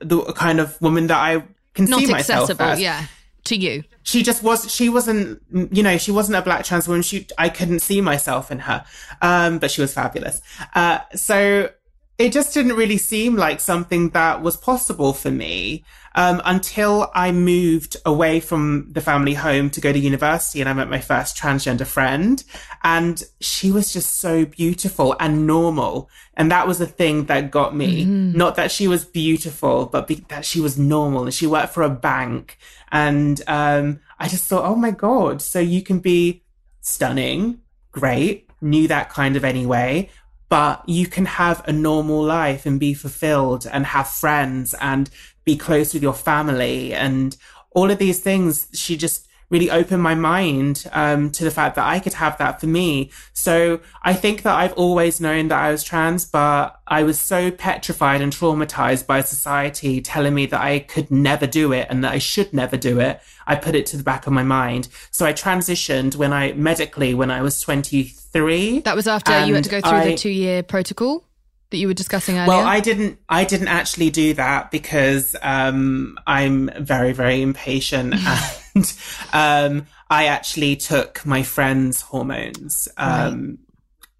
the kind of woman that I can not see myself accessible, as. Yeah, to you she just was she wasn't you know she wasn't a black trans woman she i couldn't see myself in her um but she was fabulous uh so it just didn't really seem like something that was possible for me um, until I moved away from the family home to go to university and I met my first transgender friend. And she was just so beautiful and normal. And that was the thing that got me. Mm-hmm. Not that she was beautiful, but be- that she was normal and she worked for a bank. And um, I just thought, oh my God, so you can be stunning, great, knew that kind of anyway, but you can have a normal life and be fulfilled and have friends and be close with your family and all of these things. She just really opened my mind um, to the fact that I could have that for me. So I think that I've always known that I was trans, but I was so petrified and traumatized by society telling me that I could never do it and that I should never do it. I put it to the back of my mind. So I transitioned when I medically when I was 23 three. That was after you had to go through I, the two year protocol that you were discussing earlier. Well, I didn't. I didn't actually do that because um, I'm very, very impatient, [LAUGHS] and um, I actually took my friend's hormones, um, right.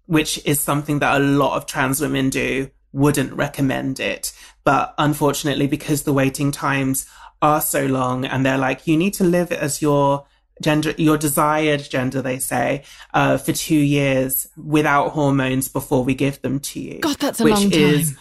which is something that a lot of trans women do. Wouldn't recommend it, but unfortunately, because the waiting times are so long, and they're like, you need to live as your gender, your desired gender, they say, uh, for two years without hormones before we give them to you. God, that's a long time. Is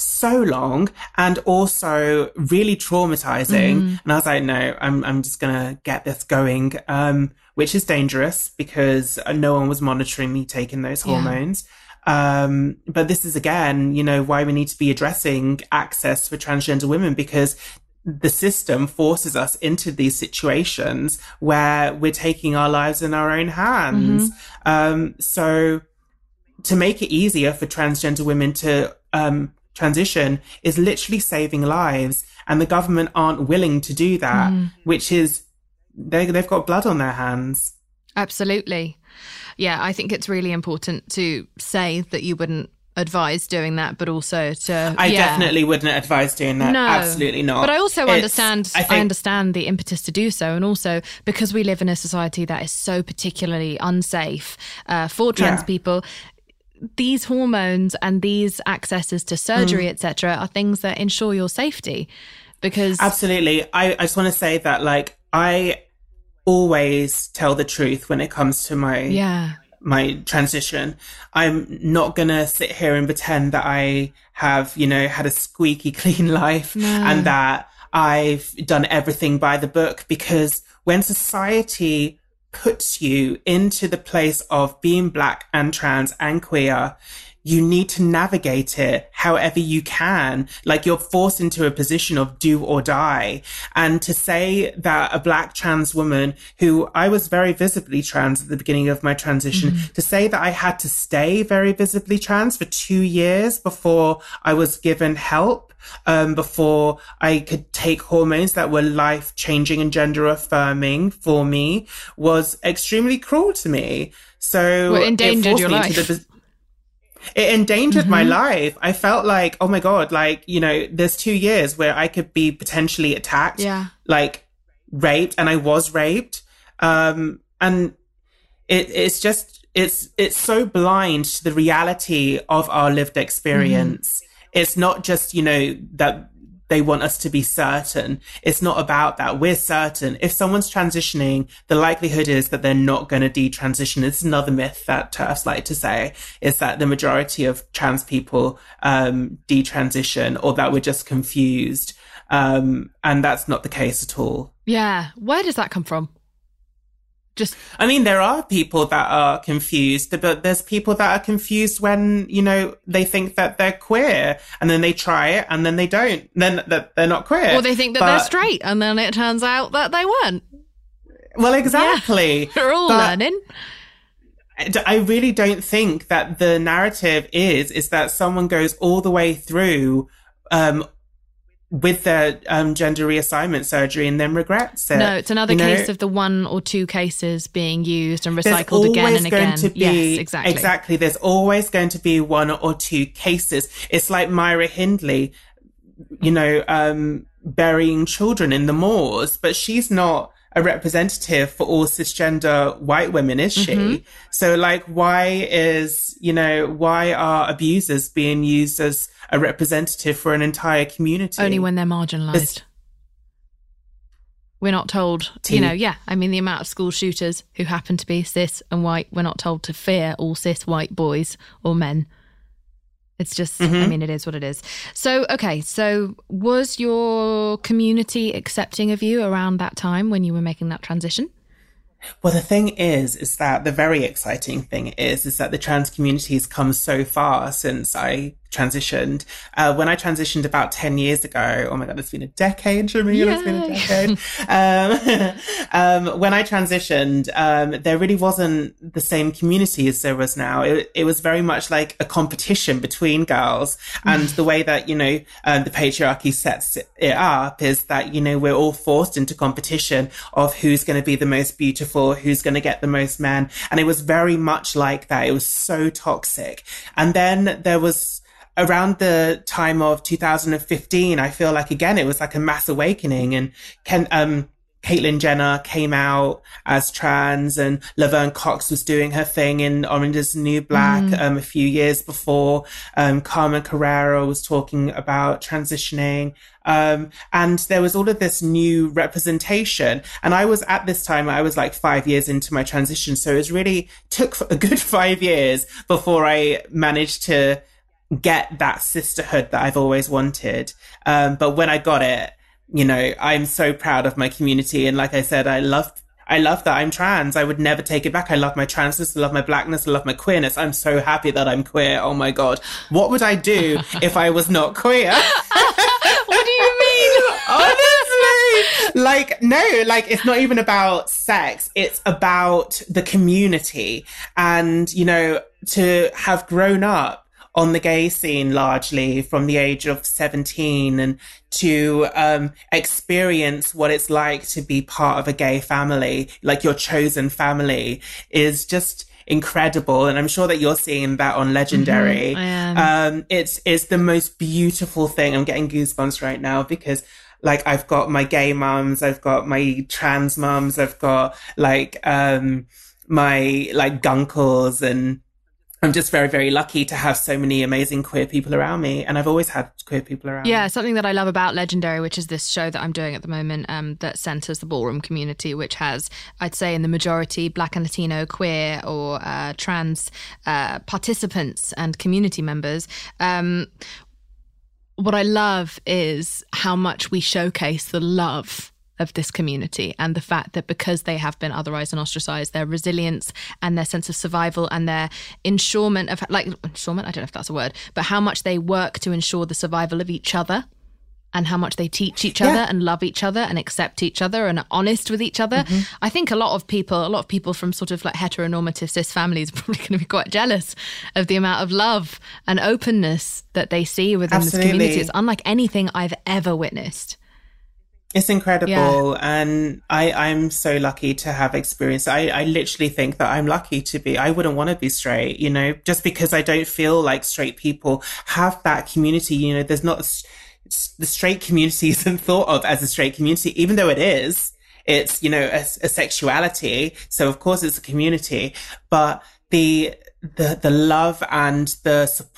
so long and also really traumatizing. Mm. And I was like, no, I'm, I'm just going to get this going. Um, which is dangerous because no one was monitoring me taking those hormones. Yeah. Um, but this is again, you know, why we need to be addressing access for transgender women because the system forces us into these situations where we're taking our lives in our own hands. Mm-hmm. Um, so to make it easier for transgender women to um, transition is literally saving lives. And the government aren't willing to do that, mm. which is they, they've got blood on their hands. Absolutely. Yeah, I think it's really important to say that you wouldn't advise doing that, but also to. I yeah. definitely wouldn't advise doing that. No, absolutely not. But I also it's, understand. I, think, I, understand the impetus to do so, and also because we live in a society that is so particularly unsafe uh, for trans yeah. people. These hormones and these accesses to surgery, mm. etc., are things that ensure your safety. Because absolutely, I, I just want to say that, like, I always tell the truth when it comes to my yeah my transition. I'm not gonna sit here and pretend that I have, you know, had a squeaky [LAUGHS] clean life no. and that I've done everything by the book because when society puts you into the place of being black and trans and queer, you need to navigate it however you can. Like you're forced into a position of do or die. And to say that a black trans woman who I was very visibly trans at the beginning of my transition, mm-hmm. to say that I had to stay very visibly trans for two years before I was given help um, before I could take hormones that were life changing and gender affirming for me was extremely cruel to me. So well, endangered your life. The, it endangered mm-hmm. my life. I felt like, oh my God, like, you know, there's two years where I could be potentially attacked, yeah. like raped, and I was raped. Um, and it, it's just, it's it's so blind to the reality of our lived experience. Mm. It's not just, you know, that they want us to be certain. It's not about that. We're certain. If someone's transitioning, the likelihood is that they're not going to detransition. It's another myth that TERFs like to say is that the majority of trans people um, detransition or that we're just confused. Um, and that's not the case at all. Yeah. Where does that come from? Just, I mean, there are people that are confused, but there's people that are confused when, you know, they think that they're queer and then they try it and then they don't, then that they're not queer. Or they think that but, they're straight and then it turns out that they weren't. Well, exactly. [LAUGHS] Yeah, we're all but, learning. I really don't think that the narrative is is that someone goes all the way through um, with their um, gender reassignment surgery and then regrets it. No, it's another you case know? of the one or two cases being used and recycled again and again. To be, yes, exactly. Exactly. There's always going to be one or two cases. It's like Myra Hindley, you know, um, burying children in the moors, but she's not a representative for all cisgender white women, is she? Mm-hmm. So like, why is, you know, why are abusers being used as a representative for an entire community? Only when they're marginalized. we're not told, you know, yeah. I mean, the amount of school shooters who happen to be cis and white, we're not told to fear all cis white boys or men. It's just, mm-hmm. I mean, it is what it is. So, okay. So, was your community accepting of you around that time when you were making that transition? Well, the thing is, is that the very exciting thing is, is that the trans community has come so far since I transitioned. Uh, when I transitioned about 10 years ago, oh my God, it's been a decade, Jameela, it's been a decade. um, [LAUGHS] um, when I transitioned, um, there really wasn't the same community as there was now. It, it was very much like a competition between girls. And the way that, you know, um, the patriarchy sets it up is that, you know, we're all forced into competition of who's going to be the most beautiful, who's going to get the most men. And it was very much like that. It was so toxic. And then there was, around the time of 2015, I feel like again, it was like a mass awakening and Ken, um, Caitlyn Jenner came out as trans and Laverne Cox was doing her thing in Orange is New Black mm. um, a few years before. Um, Carmen Carrera was talking about transitioning. Um, and there was all of this new representation. And I was at this time, I was like five years into my transition. So it was really took [LAUGHS] a good five years before I managed to get that sisterhood that I've always wanted. Um, but when I got it, you know, I'm so proud of my community. And like I said, I love, I love that I'm trans. I would never take it back. I love my transness. I love my blackness. I love my queerness. I'm so happy that I'm queer. Oh my God. What would I do [LAUGHS] if I was not queer? [LAUGHS] what do you mean? [LAUGHS] Honestly, like, no, like, it's not even about sex. It's about the community. And, you know, to have grown up on the gay scene largely from the age of 17 and to um, experience what it's like to be part of a gay family, like your chosen family, is just incredible. And I'm sure that you're seeing that on Legendary. Mm-hmm, um, it's, it's the most beautiful thing. I'm getting goosebumps right now because like I've got my gay mums, I've got my trans mums, I've got like, um, my like gunkles and I'm just very, very lucky to have so many amazing queer people around me. And I've always had queer people around yeah, me. something that I love about Legendary, which is this show that I'm doing at the moment um, that centers the ballroom community, which has, I'd say, in the majority, Black and Latino, queer, or uh, trans uh, participants and community members. Um, what I love is how much we showcase the love of this community and the fact that because they have been otherized and ostracized, their resilience and their sense of survival and their ensurement of like ensurement, I don't know if that's a word, but how much they work to ensure the survival of each other and how much they teach each other yeah. and love each other and accept each other and are honest with each other. Mm-hmm. I think a lot of people, a lot of people from sort of like heteronormative cis families [LAUGHS] are probably going to be quite jealous of the amount of love and openness that they see within Absolutely. this community. It's unlike anything I've ever witnessed. It's incredible. Yeah. And I, I'm so lucky to have experienced. I, I literally think that I'm lucky to be, I wouldn't want to be straight, you know, just because I don't feel like straight people have that community. You know, there's not, the straight community [LAUGHS] isn't thought of as a straight community, even though it is. It's, you know, a, a sexuality. So of course it's a community, but the the the love and the support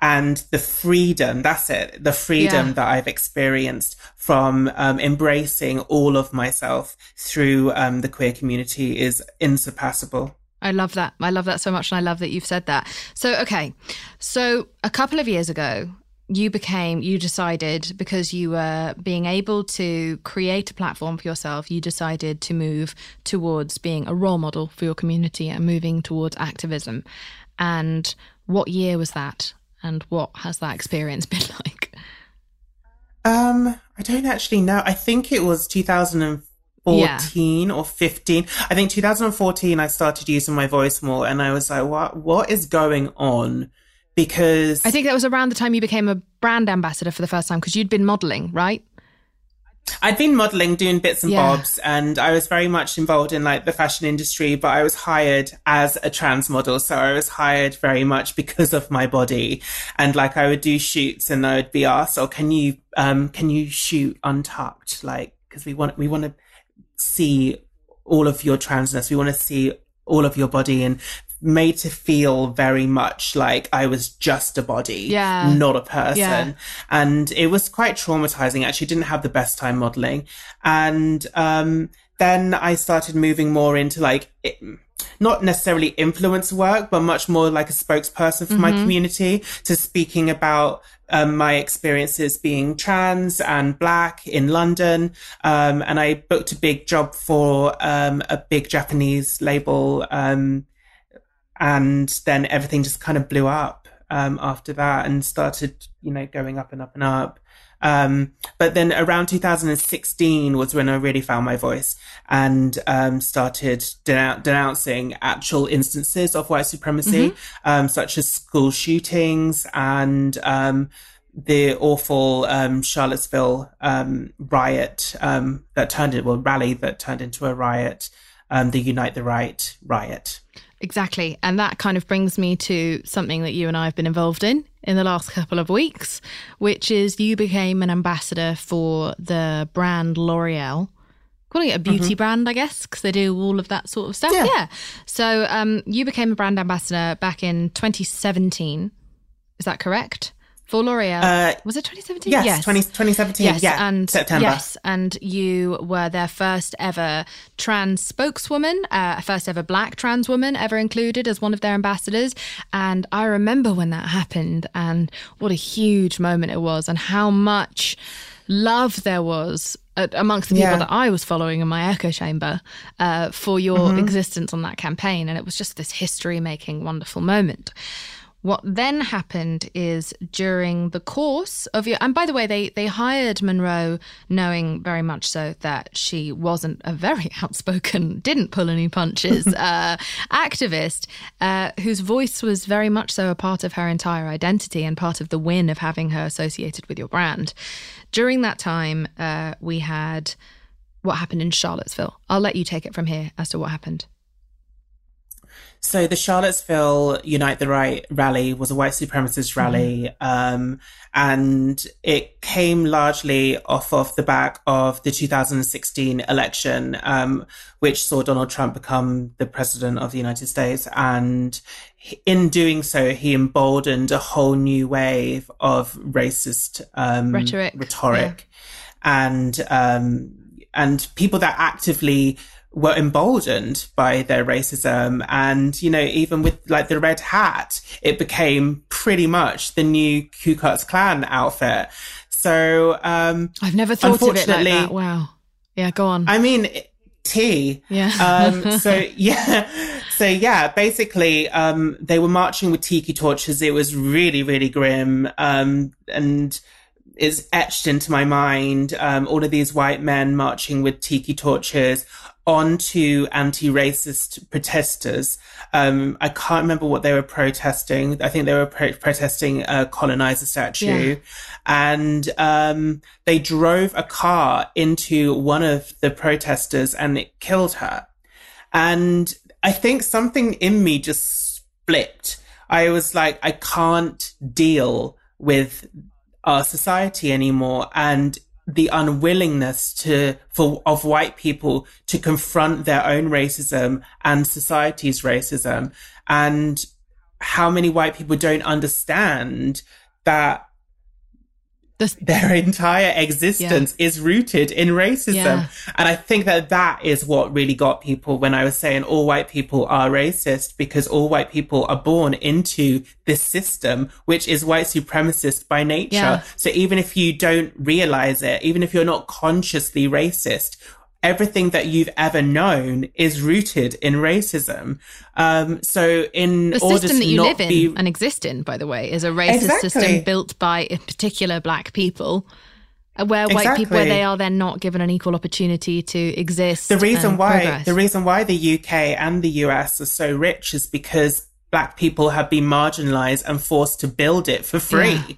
and the freedom that's it the freedom Yeah. that i've experienced from um, embracing all of myself through um, the queer community is insurpassable I love that. I love that so much. And I love that you've said that. So, okay. So, a couple of years ago, you became, you decided because you were being able to create a platform for yourself, you decided to move towards being a role model for your community and moving towards activism. And what year was that? And what has that experience [LAUGHS] been like? um i don't actually know i think it was 2014 or 15 i think 2014 i started using my voice more and i was like what what is going on because I think that was around the time you became a brand ambassador for the first time because you'd been modeling, right? I'd been modeling, doing bits and Yeah. bobs, and I was very much involved in like the fashion industry, but I was hired as a trans model. So I was hired very much because of my body. And like I would do shoots and I would be asked, oh, can you, um, can you shoot untucked? Like, cause we want, we want to see all of your transness. We want to see all of your body and made to feel very much like I was just a body, Yeah. not a person. Yeah. And it was quite traumatizing. Actually, didn't have the best time modeling. And, um, then I started moving more into like, it, not necessarily influence work, but much more like a spokesperson for my community to speaking about um, my experiences being trans and black in London. Um, and I booked a big job for um, a big Japanese label. And then everything just kind of blew up um, after that and started, you know, going up and up and up. Um, but then around 2016 was when I really found my voice and um, started denou- denouncing actual instances of white supremacy, um, such as school shootings and um, the awful um, Charlottesville um, riot um, that turned it, well, rally that turned into a riot, um, the Unite the Right riot. Exactly. And that kind of brings me to something that you and I have been involved in in the last couple of weeks, which is you became an ambassador for the brand L'Oreal. Calling it a beauty brand, I guess, because they do all of that sort of stuff. Yeah. Yeah. So um, you became a brand ambassador back in 2017. Is that correct? For L'Oreal. Uh, was it 2017? Yes, 20, 2017. Yes, yeah, and September. Yes, and you were their first ever trans spokeswoman, uh, first ever black trans woman ever included as one of their ambassadors. And I remember when that happened, and what a huge moment it was, and how much love there was amongst the people Yeah. that I was following in my echo chamber uh, for your Mm-hmm. existence on that campaign. And it was just this history making, wonderful moment. What then happened is during the course of your, and by the way, they they hired Munroe knowing very much so that she wasn't a very [LAUGHS] outspoken, didn't pull any punches [LAUGHS] uh, activist, uh, whose voice was very much so a part of her entire identity and part of the win of having her associated with your brand. During that time, uh, we had what happened in Charlottesville. I'll let you take it from here as to what happened. So the Charlottesville Unite the Right rally was a white supremacist rally, um, and it came largely off of the back of the 2016 election, um, which saw Donald Trump become the president of the United States. And in doing so, he emboldened a whole new wave of racist um, Rhetoric, rhetoric, and um, and people that actively were emboldened by their racism. And, you know, even with like the red hat, it became pretty much the new Ku Klux Klan outfit. So, um, I've never thought of it like that. Wow. Yeah, go on. I mean, T. Yeah. um, [LAUGHS] so yeah, so yeah, basically, um, they were marching with tiki torches. It was really, really grim. Um, and is etched into my mind. Um, all of these white men marching with tiki torches onto anti-racist protesters. Um, I can't remember what they were protesting. I think they were pro- protesting a colonizer statue. Yeah. And, um, they drove a car into one of the protesters and it killed her. And I think something in me just split. I was like, I can't deal with our society anymore. And the unwillingness to for of white people to confront their own racism and society's racism. And how many white people don't understand that their entire existence yeah. is rooted in racism. Yeah. And I think that that is what really got people when I was saying all white people are racist because all white people are born into this system, which is white supremacist by nature. Yeah. So even if you don't realize it, even if you're not consciously racist, everything that you've ever known is rooted in racism. Um, so in the system that you live in be... and exist in, by the way, is a racist exactly. system built by in particular black people. Uh, where white exactly. people, where they are then not given an equal opportunity to exist. The reason why, progress. the reason why the UK and the US are so rich is because black people have been marginalized and forced to build it for free. Yeah.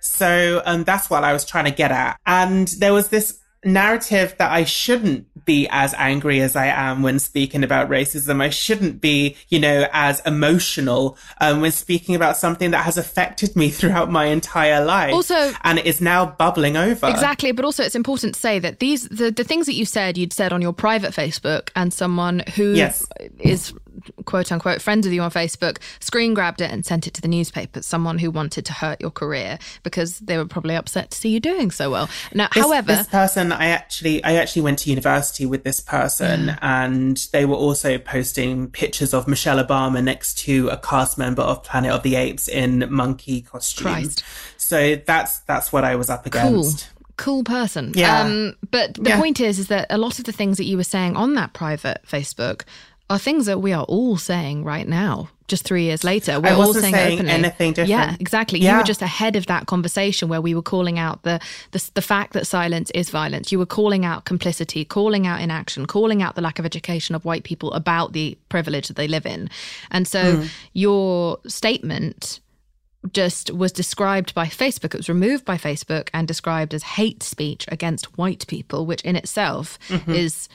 So, um, that's what I was trying to get at. And there was this narrative that I shouldn't be as angry as I am when speaking about racism. I shouldn't be, you know, as emotional um, when speaking about something that has affected me [LAUGHS] throughout my entire life. Also, and it is now bubbling over. Exactly, but also it's important to say that these the, the things that you said you'd said on your private Facebook and someone who yes. is quote unquote friends with you on Facebook screen grabbed it and sent it to the newspaper. Someone who wanted to hurt your career because they were probably upset to see you doing so well. Now, this, however, this person I actually I actually went to university with this person, yeah. and they were also posting pictures of Michelle Obama next to a cast member of Planet of the Apes in monkey costume. So that's that's what I was up against. Cool cool person. Yeah. Um, but the yeah. point is, is that a lot of the things that you were saying on that private Facebook are things that we are all saying right now. Just three years later, we're all saying, saying openly. anything different. Yeah, exactly. Yeah. You were just ahead of that conversation where we were calling out the, the the fact that silence is violence. You were calling out complicity, calling out inaction, calling out the lack of education of white people about the privilege that they live in. And so mm. your statement just was described by Facebook. It was removed by Facebook and described as hate speech against white people, which in itself mm-hmm. is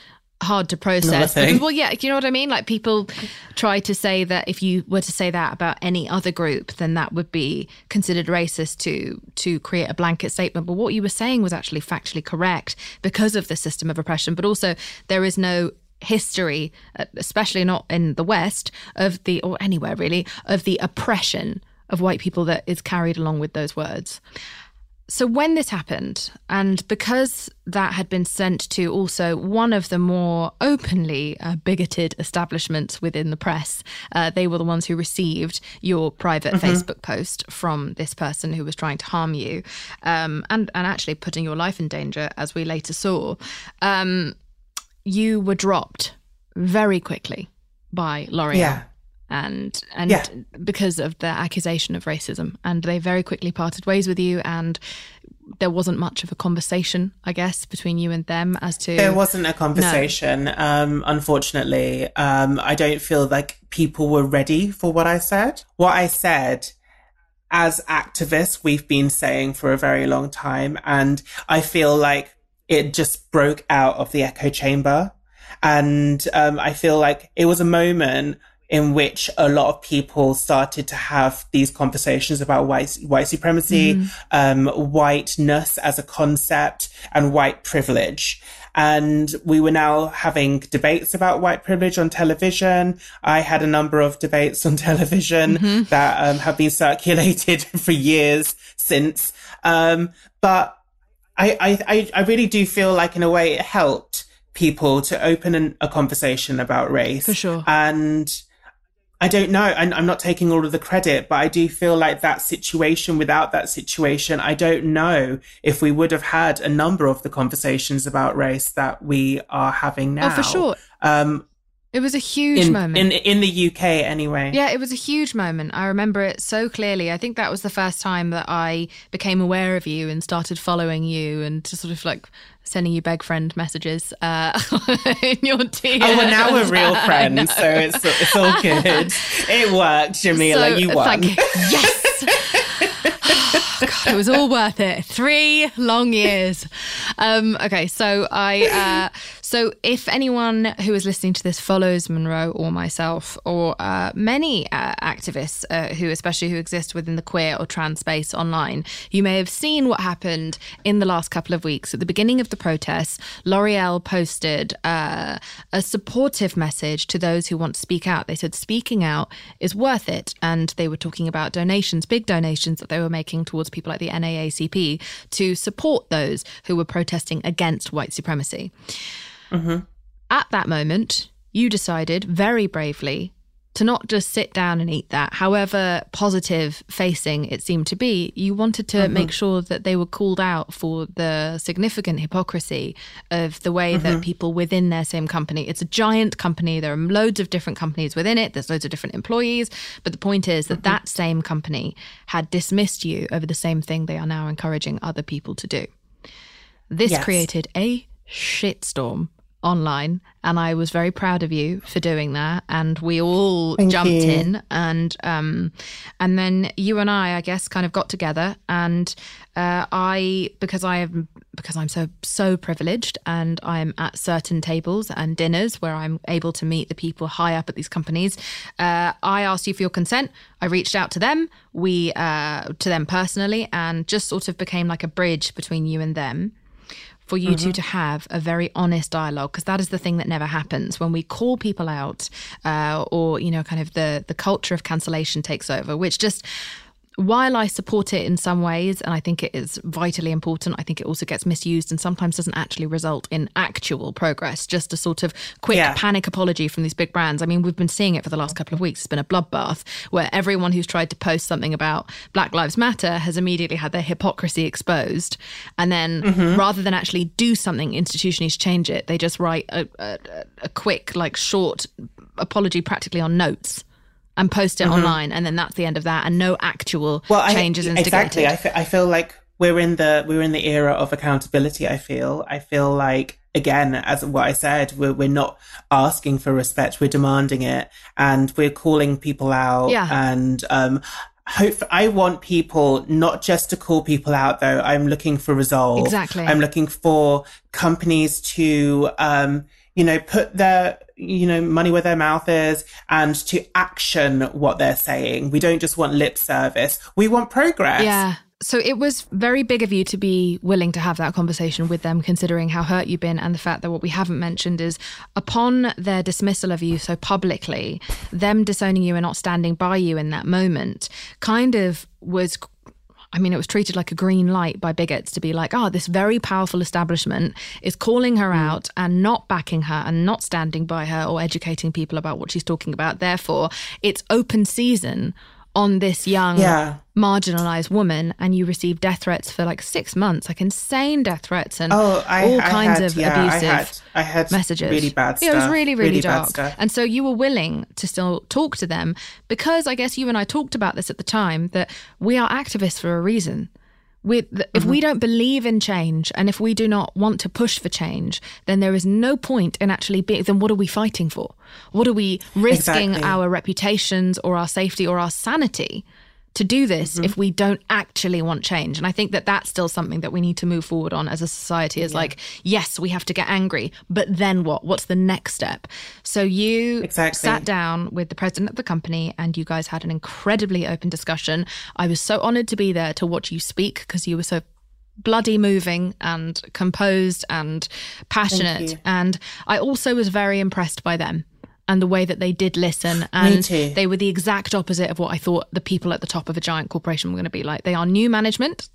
hard to process. Because, well, yeah, you know what I mean? Like people try to say that if you were to say that about any other group, then that would be considered racist to to create a blanket statement. But what you were saying was actually factually correct because of the system of oppression. But also there is no history, uh, especially not in the West, of the or anywhere really, of the oppression of white people that is carried along with those words. So, when this happened, and because that had been sent to also one of the more openly uh, bigoted establishments within the press, uh, they were the ones who received your private mm-hmm. Facebook post from this person who was trying to harm you um, and, and actually putting your life in danger, as we later saw. Um, you were dropped very quickly by L'Oreal. Yeah and and yeah. because of the accusation of racism and they very quickly parted ways with you and there wasn't much of a conversation i guess between you and them as to there wasn't a conversation no. um unfortunately um i don't feel like people were ready for what i said what i said as activists we've been saying for a very long time and i feel like it just broke out of the echo chamber and um, i feel like it was a moment in which a lot of people started to have these conversations about white white supremacy, mm. um, whiteness as a concept, and white privilege. And we were now having debates about white privilege on television. I had a number of debates on [LAUGHS] television mm-hmm. that um, have been circulated [LAUGHS] for years since. Um, but I, I, I really do feel like in a way it helped people to open an, a conversation about race. For sure. And I don't know. And I'm not taking all of the credit, but I do feel like that situation, without that situation, I don't know if we would have had a number of the conversations about race that we are having now. Oh, for sure. Um, it was a huge in, moment. In, in the UK, anyway. Yeah, it was a huge moment. I remember it so clearly. I think that was the first time that I became aware of you and started following you and to sort of like sending you beg friend messages uh, [LAUGHS] in your DM. Oh, well, now we're real [LAUGHS] friends, so it's, it's all good. it worked, Jameela. So, you won. You. Yes. [LAUGHS] God, it was all worth it. Three long years. Um, okay, so I, uh, so if anyone who is listening to this follows Munroe or myself or uh, many uh, activists uh, who, especially who exist within the queer or trans space online, you may have seen what happened in the last couple of weeks. At the beginning of the protests, L'Oreal posted uh, a supportive message to those who want to speak out. They said speaking out is worth it, and they were talking about donations, big donations that they were making towards people like the NAACP to support those who were protesting against white supremacy. Mm-hmm. At that moment, you decided very bravely to not just sit down and eat that, however positive facing it seemed to be, you wanted to mm-hmm. make sure that they were called out for the significant hypocrisy of the way mm-hmm. that people within their same company, it's a giant company, there are loads of different companies within it, there's loads of different employees. But the point is that mm-hmm. that same company had dismissed you over the same thing they are now encouraging other people to do. This yes. created a shitstorm online and I was very proud of you for doing that and we all Thank jumped you. in and um and then you and I I guess kind of got together and uh, I because I am because I'm so so privileged and I'm at certain tables and dinners where I'm able to meet the people high up at these companies uh, I asked you for your consent. I reached out to them. We uh, to them personally and just sort of became like a bridge between you and them for you mm-hmm. two to have a very honest dialogue because that is the thing that never happens when we call people out uh, or you know kind of the the culture of cancellation takes over which just while I support it in some ways, and I think it is vitally important, I think it also gets misused and sometimes doesn't actually result in actual progress, just a sort of quick yeah. panic apology from these big brands. I mean, we've been seeing it for the last couple of weeks. It's been a bloodbath where everyone who's tried to post something about Black Lives Matter has immediately had their hypocrisy exposed. And then mm-hmm. rather than actually do something institutionally to change it, they just write a, a, a quick, like short apology practically on notes and post it mm-hmm. online, and then that's the end of that, and no actual well, changes I, instigated. Exactly, I, f- I feel like we're in the we're in the era of accountability. I feel I feel like again, as what I said, we're we're not asking for respect, we're demanding it, and we're calling people out, yeah. and um, hope I want people not just to call people out though. I'm looking for resolve. Exactly. I'm looking for companies to um, you know, put their you know, money where their mouth is and to action what they're saying. We don't just want lip service. We want progress. Yeah. So it was very big of you to be willing to have that conversation with them, considering how hurt you've been and the fact that what we haven't mentioned is upon their dismissal of you so publicly, them disowning you and not standing by you in that moment kind of was I mean, it was treated like a green light by bigots to be like, oh, this very powerful establishment is calling her mm. out and not backing her and not standing by her or educating people about what she's talking about. Therefore, it's open season on this young yeah. marginalized woman and you receive death threats for like six months like insane death threats and oh, I, all I kinds had, of yeah, abusive I had, I had messages really bad stuff. Yeah, it was really really, really dark and so you were willing to still talk to them because i guess you and i talked about this at the time that we are activists for a reason we, if mm-hmm. we don't believe in change and if we do not want to push for change, then there is no point in actually being. Then what are we fighting for? What are we risking exactly. our reputations or our safety or our sanity to do this mm-hmm. if we don't actually want change. And I think that that's still something that we need to move forward on as a society is yeah. like, yes, we have to get angry, but then what? What's the next step? So you exactly. sat down with the president of the company and you guys had an incredibly open discussion. I was so honored to be there to watch you speak because you were so bloody moving and composed and passionate. And I also was very impressed by them and the way that they did listen. And they were the exact opposite of what I thought the people at the top of a giant corporation were going to be like. They are new management,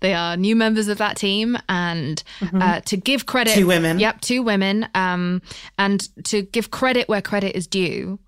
they are new members of that team. And mm-hmm. uh, to give credit. Two women. Yep, two women. Um, and to give credit where credit is due.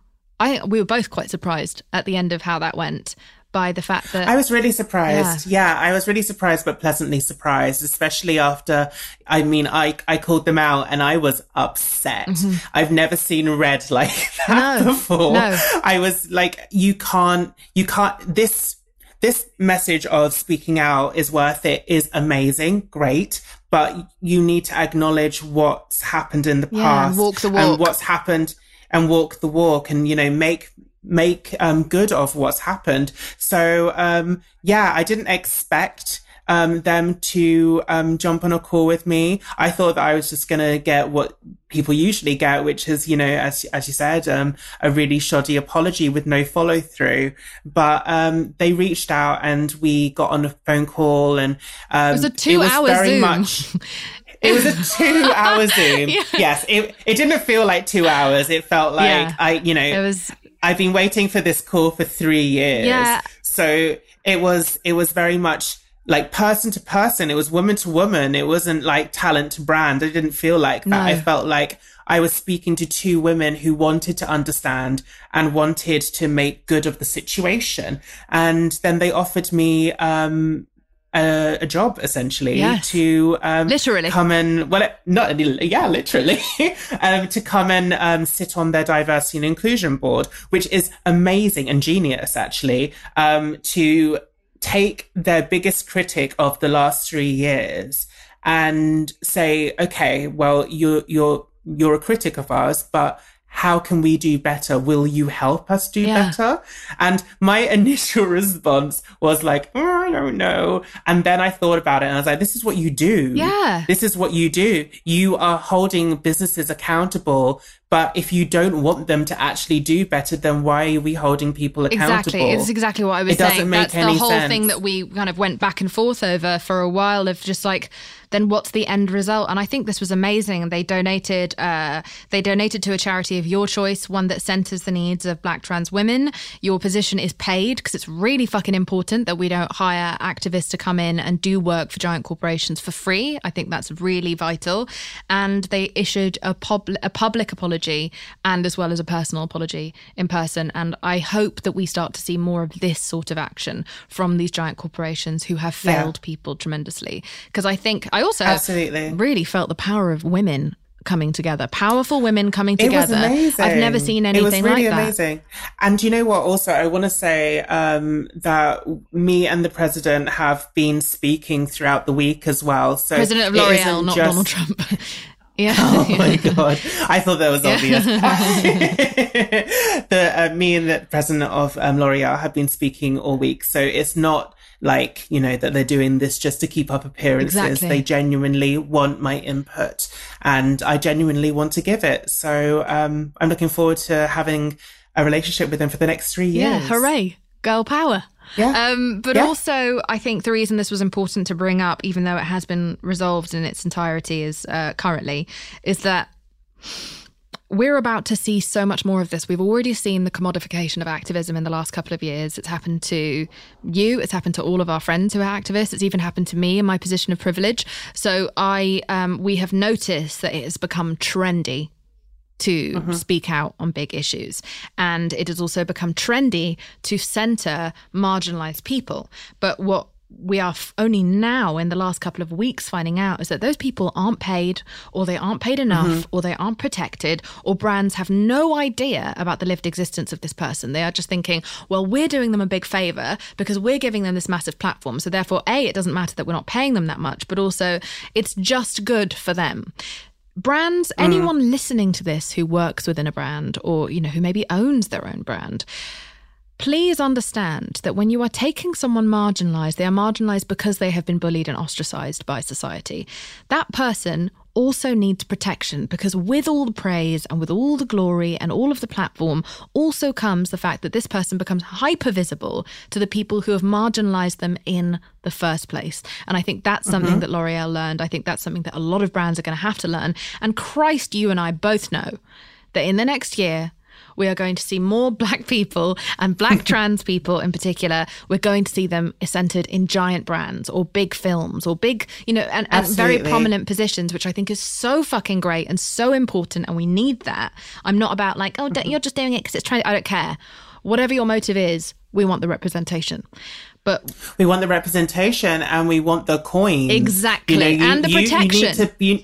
I we were both quite surprised at the end of how that went by the fact that I was really surprised. Yeah. yeah, I was really surprised, but pleasantly surprised, especially after, I mean, I, I called them out and I was upset. Mm-hmm. I've never seen red [LAUGHS] like that no, before. No. I was like, you can't, you can't, this, this message of speaking out is worth it is amazing, great, but you need to acknowledge what's happened in the yeah, past walk the walk. and what's happened and walk the walk and, you know, make make um, good of what's happened. So um, yeah, I didn't expect um, them to um, jump on a call with me. I thought that I was just going to get what people usually get, which is, you know, as, as you said, um, a really shoddy apology with no follow through. But, um, they reached out and we got on a phone call and, um, it was a two hour very Zoom. much, [LAUGHS] it was a two hour Zoom. [LAUGHS] Yeah. Yes. It, it didn't feel like two hours. It felt like Yeah. I, you know, It was I've been waiting for this call for three years. Yeah. So it was, it was very much like person to person. It was woman to woman. It wasn't like talent to brand. I didn't feel like that. No. I felt like I was speaking to two women who wanted to understand and wanted to make good of the situation. And then they offered me, um, a, a job essentially Yes. to um, Literally. come and well not yeah literally [LAUGHS] um, to come and um, sit on their diversity and inclusion board which is amazing and genius actually um, to take their biggest critic of the last three years and say okay well you're you're you're a critic of ours but how can we do better? Will you help us do Yeah. better? And my [LAUGHS] initial response was like, "Oh, I don't know. And then I thought about it and I was like, this is what you do. Yeah. This is what you do. You are holding businesses accountable. But if you don't want them to actually do better, then why are we holding people accountable? Exactly. It's exactly what I was saying. It doesn't saying. make That's the whole sense. thing that we kind of went back and forth over for a while of just like, then what's the end result? And I think this was amazing. And they donated, uh, they donated to a charity of your choice, one that centers the needs of black trans women. Your position is paid because it's really fucking important that we don't hire activists to come in and do work for giant corporations for free. I think that's really vital. And they issued a, pub- a public apology and as well as a personal apology in person. And I hope that we start to see more of this sort of action from these giant corporations who have Yeah. failed people tremendously. Because I think I also Absolutely. really felt the power of women coming together, powerful women coming together. It was amazing. I've never seen anything It was really like that. amazing. And you know what? Also, I want to say um, that me and the president have been speaking throughout the week as well. So President of L'Oreal, not just- Donald Trump. [LAUGHS] yeah. [LAUGHS] Oh my [LAUGHS] god! I thought that was obvious. [LAUGHS] the uh, me and the president of um, L'Oreal have been speaking all week, so it's not like you know that they're doing this just to keep up appearances. Exactly. They genuinely want my input, and I genuinely want to give it. So um, I'm looking forward to having a relationship with them for the next three years. Yeah, hooray. Girl power. Yeah. Um, but Yeah. also, I think the reason this was important to bring up, even though it has been resolved in its entirety is uh, currently, is that we're about to see so much more of this. We've already seen the commodification of activism in the last couple of years. It's happened to you. It's happened to all of our friends who are activists. It's even happened to me in my position of privilege. So I, um, we have noticed that it has become trendy to mm-hmm. speak out on big issues. And it has also become trendy to center marginalized people. But what we are only now in the last couple of weeks finding out is that those people aren't paid or they aren't paid enough mm-hmm. or they aren't protected or brands have no idea about the lived existence of this person. They are just thinking well we're doing them a big favor because we're giving them this massive platform. So therefore a it doesn't matter that we're not paying them that much but also it's just good for them brands mm. anyone listening to this who works within a brand or you know who maybe owns their own brand please understand that when you are taking someone marginalized they are marginalized because they have been bullied and ostracized by society. That person also needs protection because with all the praise and with all the glory and all of the platform also comes the fact that this person becomes hyper visible to the people who have marginalized them in the first place. And I think that's something mm-hmm. that L'Oreal learned. I think that's something that a lot of brands are going to have to learn. And Christ, you and I both know that in the next year, we are going to see more black people and black [LAUGHS] trans people in particular. We're going to see them centered in giant brands or big films or big, you know, and, and very prominent positions, which I think is so fucking great and so important. And we need that. I'm not about like, oh, don't, mm-hmm. you're just doing it because it's trying. I don't care. Whatever your motive is, we want the representation. But We want the representation and we want the coin Exactly. And the You need protection. to, you,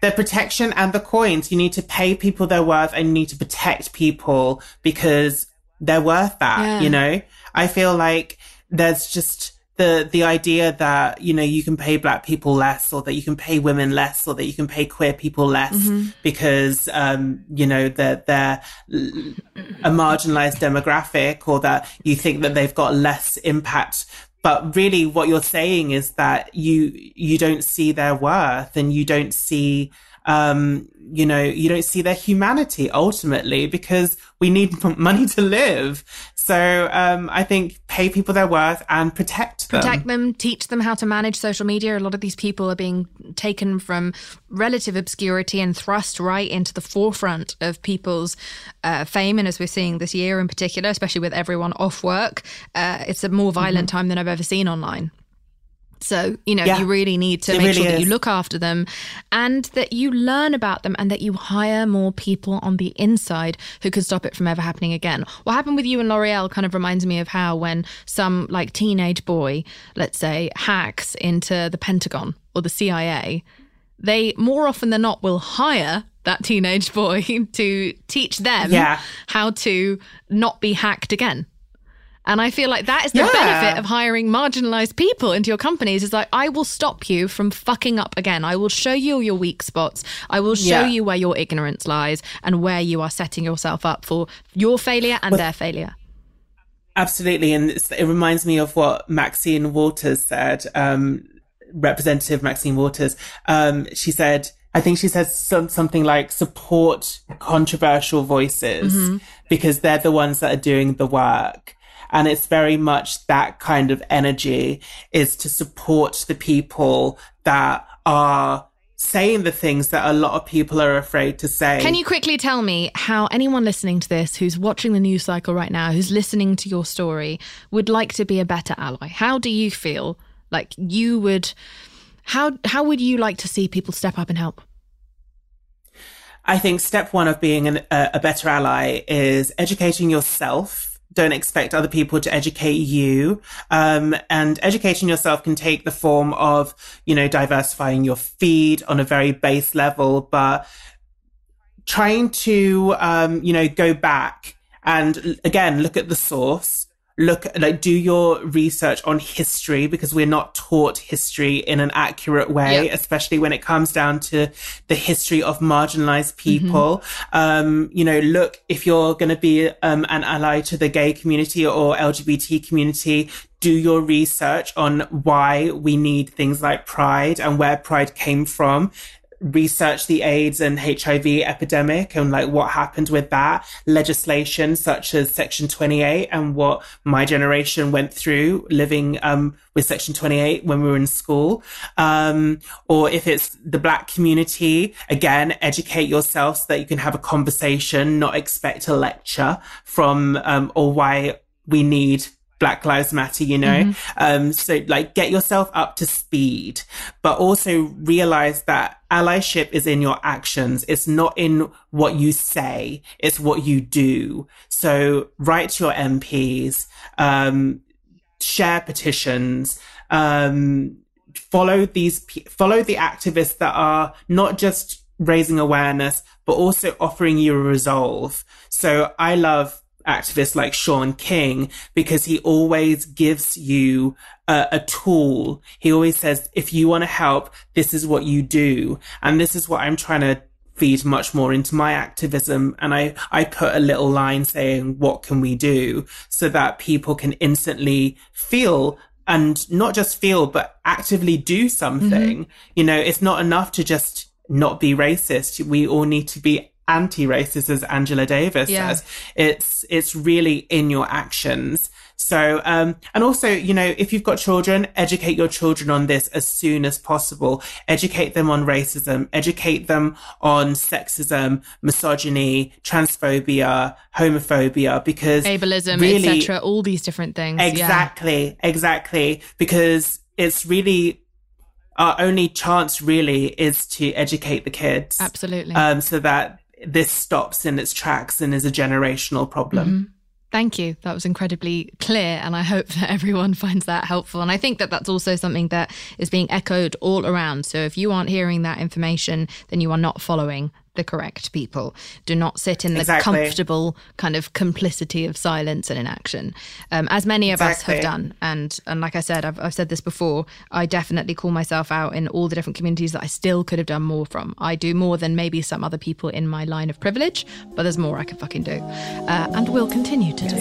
the protection and the coins. You need to pay people their worth and you need to protect people because they're worth that, Yeah. you know? I feel like there's just the, the idea that, you know, you can pay black people less or that you can pay women less or that you can pay queer people less Mm-hmm. because, um, you know, they're, they're a marginalized demographic or that you think that they've got less impact but really what you're saying is that you you don't see their worth and you don't see um, you know, you don't see their humanity ultimately because we need [LAUGHS] money to live. So um, I think pay people their worth and protect them. Protect them, teach them how to manage social media. A lot of these people are being taken from relative obscurity and thrust right into the forefront of people's uh, fame. And as we're seeing this year in particular, especially with everyone off work, uh, it's a more violent mm-hmm. time than I've ever seen online. So, you know, yeah, you really need to make really sure is. that you look after them and that you learn about them and that you hire more people on the inside who can stop it from ever happening again. What happened with you and L'Oreal kind of reminds me of how when some like teenage boy, let's say, hacks into the Pentagon or the CIA, they more often than not will hire that teenage boy [LAUGHS] to teach them yeah. how to not be hacked again. And I feel like that is the yeah. benefit of hiring marginalized people into your companies is like, I will stop you from fucking up again. I will show you your weak spots. I will show yeah. you where your ignorance lies and where you are setting yourself up for your failure and well, their failure. Absolutely. And it reminds me of what Maxine Waters said, um, Representative Maxine Waters. Um, she said, I think she says some, something like support controversial voices mm-hmm. because they're the ones that are doing the work. And it's very much that kind of energy is to support the people that are saying the things that a lot of people are afraid to say. Can you quickly tell me how anyone listening to this who's watching the news cycle right now, who's listening to your story, would like to be a better ally? How do you feel like you would how how would you like to see people step up and help? I think step one of being an, a, a better ally is educating yourself don't expect other people to educate you. Um, and educating yourself can take the form of, you know, diversifying your feed on a very base level, but trying to, um, you know, go back and again, look at the source look like do your research on history because we're not taught history in an accurate way especially when it comes down to the history of marginalized mm-hmm. people mm-hmm. um, you know look if you're going to be um, an ally to the gay community or lgbt community do your research on why we need things like pride and where pride came from research the AIDS and HIV epidemic and like what happened with that legislation such as section 28 and what my generation went through living um, with section 28 when we were in school. Um, or if it's the black community again educate yourself so that you can have a conversation not expect a lecture from um, or why we need Black Lives Matter, you know? Mm-hmm. Um, so like get yourself up to speed, but also realize that allyship is in your actions. It's not in what you say. It's what you do. So write to your MPs, um, share petitions, um, follow these, follow the activists that are not just raising awareness, but also offering you a resolve. So I love activists like Shaun King because he always gives you a, a, tool. He always says, if you want to help, this is what you do. And this is what I'm trying to feed much more into my activism. And I, I put a little line saying, what can we do so that people can instantly feel and not just feel, but actively do something. Mm-hmm. You know, it's not enough to just not be racist. We all need to be anti-racist as Angela Davis yeah. says. It's it's really in your actions. So um and also, you know, if you've got children, educate your children on this as soon as possible. Educate them on racism, educate them on sexism, misogyny, transphobia, homophobia because ableism, really, etc., all these different things. Exactly, yeah. exactly because it's really our only chance really is to educate the kids. Absolutely. Um, so that this stops in its tracks and is a generational problem. Mm-hmm. Thank you. That was incredibly clear. And I hope that [LAUGHS] everyone finds that helpful. And I think that that's also something that is being echoed all around. So if you aren't hearing that information, then you are not following the correct people. Do not sit in the Exactly. comfortable kind of complicity of silence and inaction, um, as many of us have done. And and like I said, I've, I've said this before. I definitely call myself out in all the different communities that I still could have done more from. I do more than maybe some other people in my line of privilege, but there's more I can fucking do, uh, and will continue to do.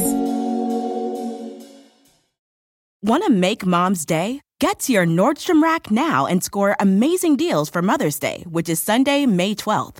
Want to make mom's day? Get to your Nordstrom Rack now and score amazing deals for Mother's Day, which is Sunday, May 12th.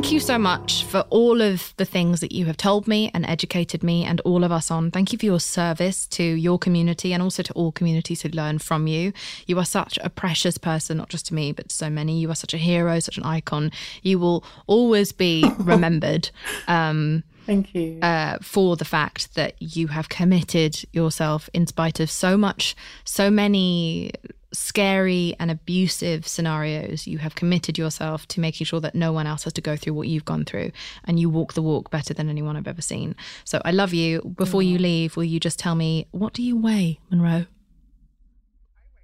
Thank you so much for all of the things that you have told me and educated me and all of us on. Thank you for your service to your community and also to all communities who learn from you. You are such a precious person, not just to me, but to so many. You are such a hero, such an icon. You will always be [LAUGHS] remembered. Um, Thank you. uh, for the fact that you have committed yourself in spite of so much, so many scary and abusive scenarios. You have committed yourself to making sure that no one else has to go through what you've gone through, and you walk the walk better than anyone I've ever seen. So I love you. Before you leave, will you just tell me what do you weigh, Munroe?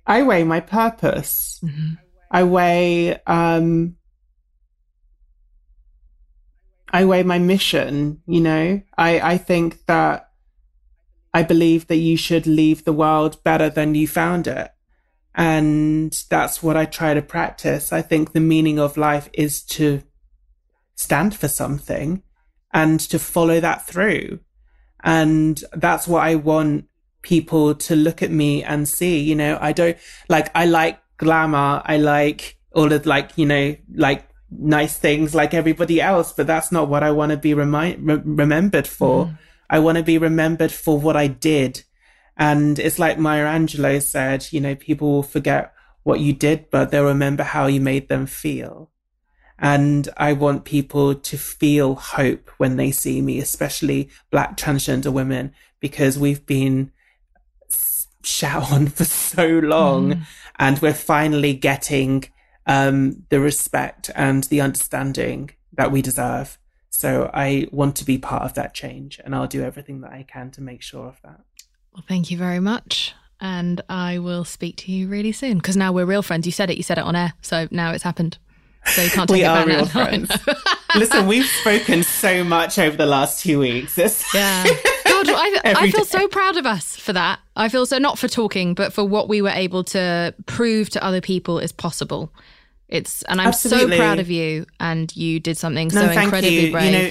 I weigh my purpose. I weigh um I weigh my mission, you know. I I think that I believe that you should leave the world better than you found it. And that's what I try to practice. I think the meaning of life is to stand for something and to follow that through. And that's what I want people to look at me and see. You know, I don't like, I like glamour. I like all of like, you know, like nice things like everybody else, but that's not what I want to be remind, re- remembered for. Mm. I want to be remembered for what I did. And it's like Maya Angelou said, you know, people will forget what you did, but they'll remember how you made them feel. And I want people to feel hope when they see me, especially black transgender women, because we've been shat on [LAUGHS] for so long and we're finally getting um, the respect and the understanding that we deserve. So I want to be part of that change and I'll do everything that I can to make sure of that. Well, thank you very much. And I will speak to you really soon because now we're real friends. You said it, you said it on air. So now it's happened. So you can't [LAUGHS] take We it are back real now. friends. Listen, we've spoken so much over the last two weeks. It's- [LAUGHS] Yeah. God, I, I feel day. so proud of us for that. I feel so, not for talking, but for what we were able to prove to other people is possible. It's, and I'm Absolutely. so proud of you. And you did something No, so incredibly you. brave. You know,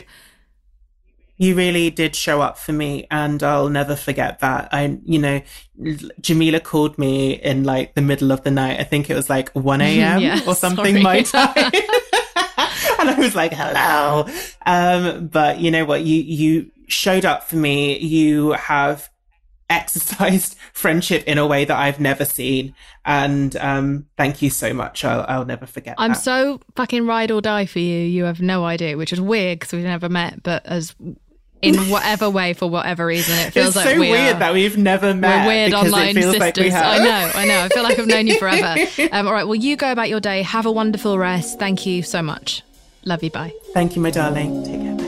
you really did show up for me, and I'll never forget that. I, you know, Jameela called me in like the middle of the night. I think it was like one [LAUGHS] a.m. Yeah, or something sorry. my [LAUGHS] time. [LAUGHS] and I was like, hello. Um, but you know what? You, you showed up for me. You have exercised friendship in a way that I've never seen. And, um, thank you so much. I'll, I'll never forget I'm that. so fucking ride or die for you. You have no idea, which is weird because we've never met, but as in whatever way, for whatever reason, it feels it's like so we weird are, that we've never met. We're weird online sisters. like we. I know, I know. I feel like I've known you forever. [LAUGHS] Um, all right, well, you go about your day. Have a wonderful rest. Thank you so much. Love you. Bye. Thank you, my darling. Take care.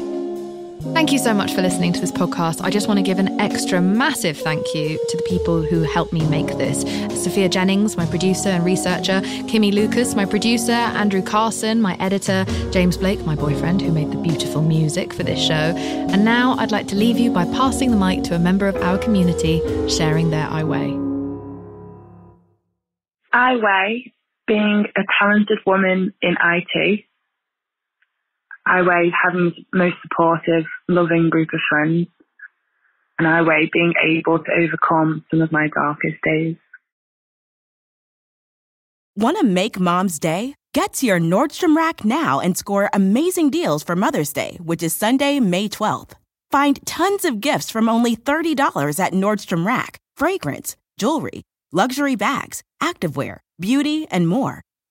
Thank you so much for listening to this podcast. I just want to give an extra massive thank you to the people who helped me make this Sophia Jennings, my producer and researcher, Kimmy Lucas, my producer, Andrew Carson, my editor, James Blake, my boyfriend, who made the beautiful music for this show. And now I'd like to leave you by passing the mic to a member of our community sharing their I Weigh. I weigh being a talented woman in IT. I weigh having the most supportive, loving group of friends. And I weigh being able to overcome some of my darkest days. Want to make mom's day? Get to your Nordstrom Rack now and score amazing deals for Mother's Day, which is Sunday, May 12th. Find tons of gifts from only $30 at Nordstrom Rack fragrance, jewelry, luxury bags, activewear, beauty, and more.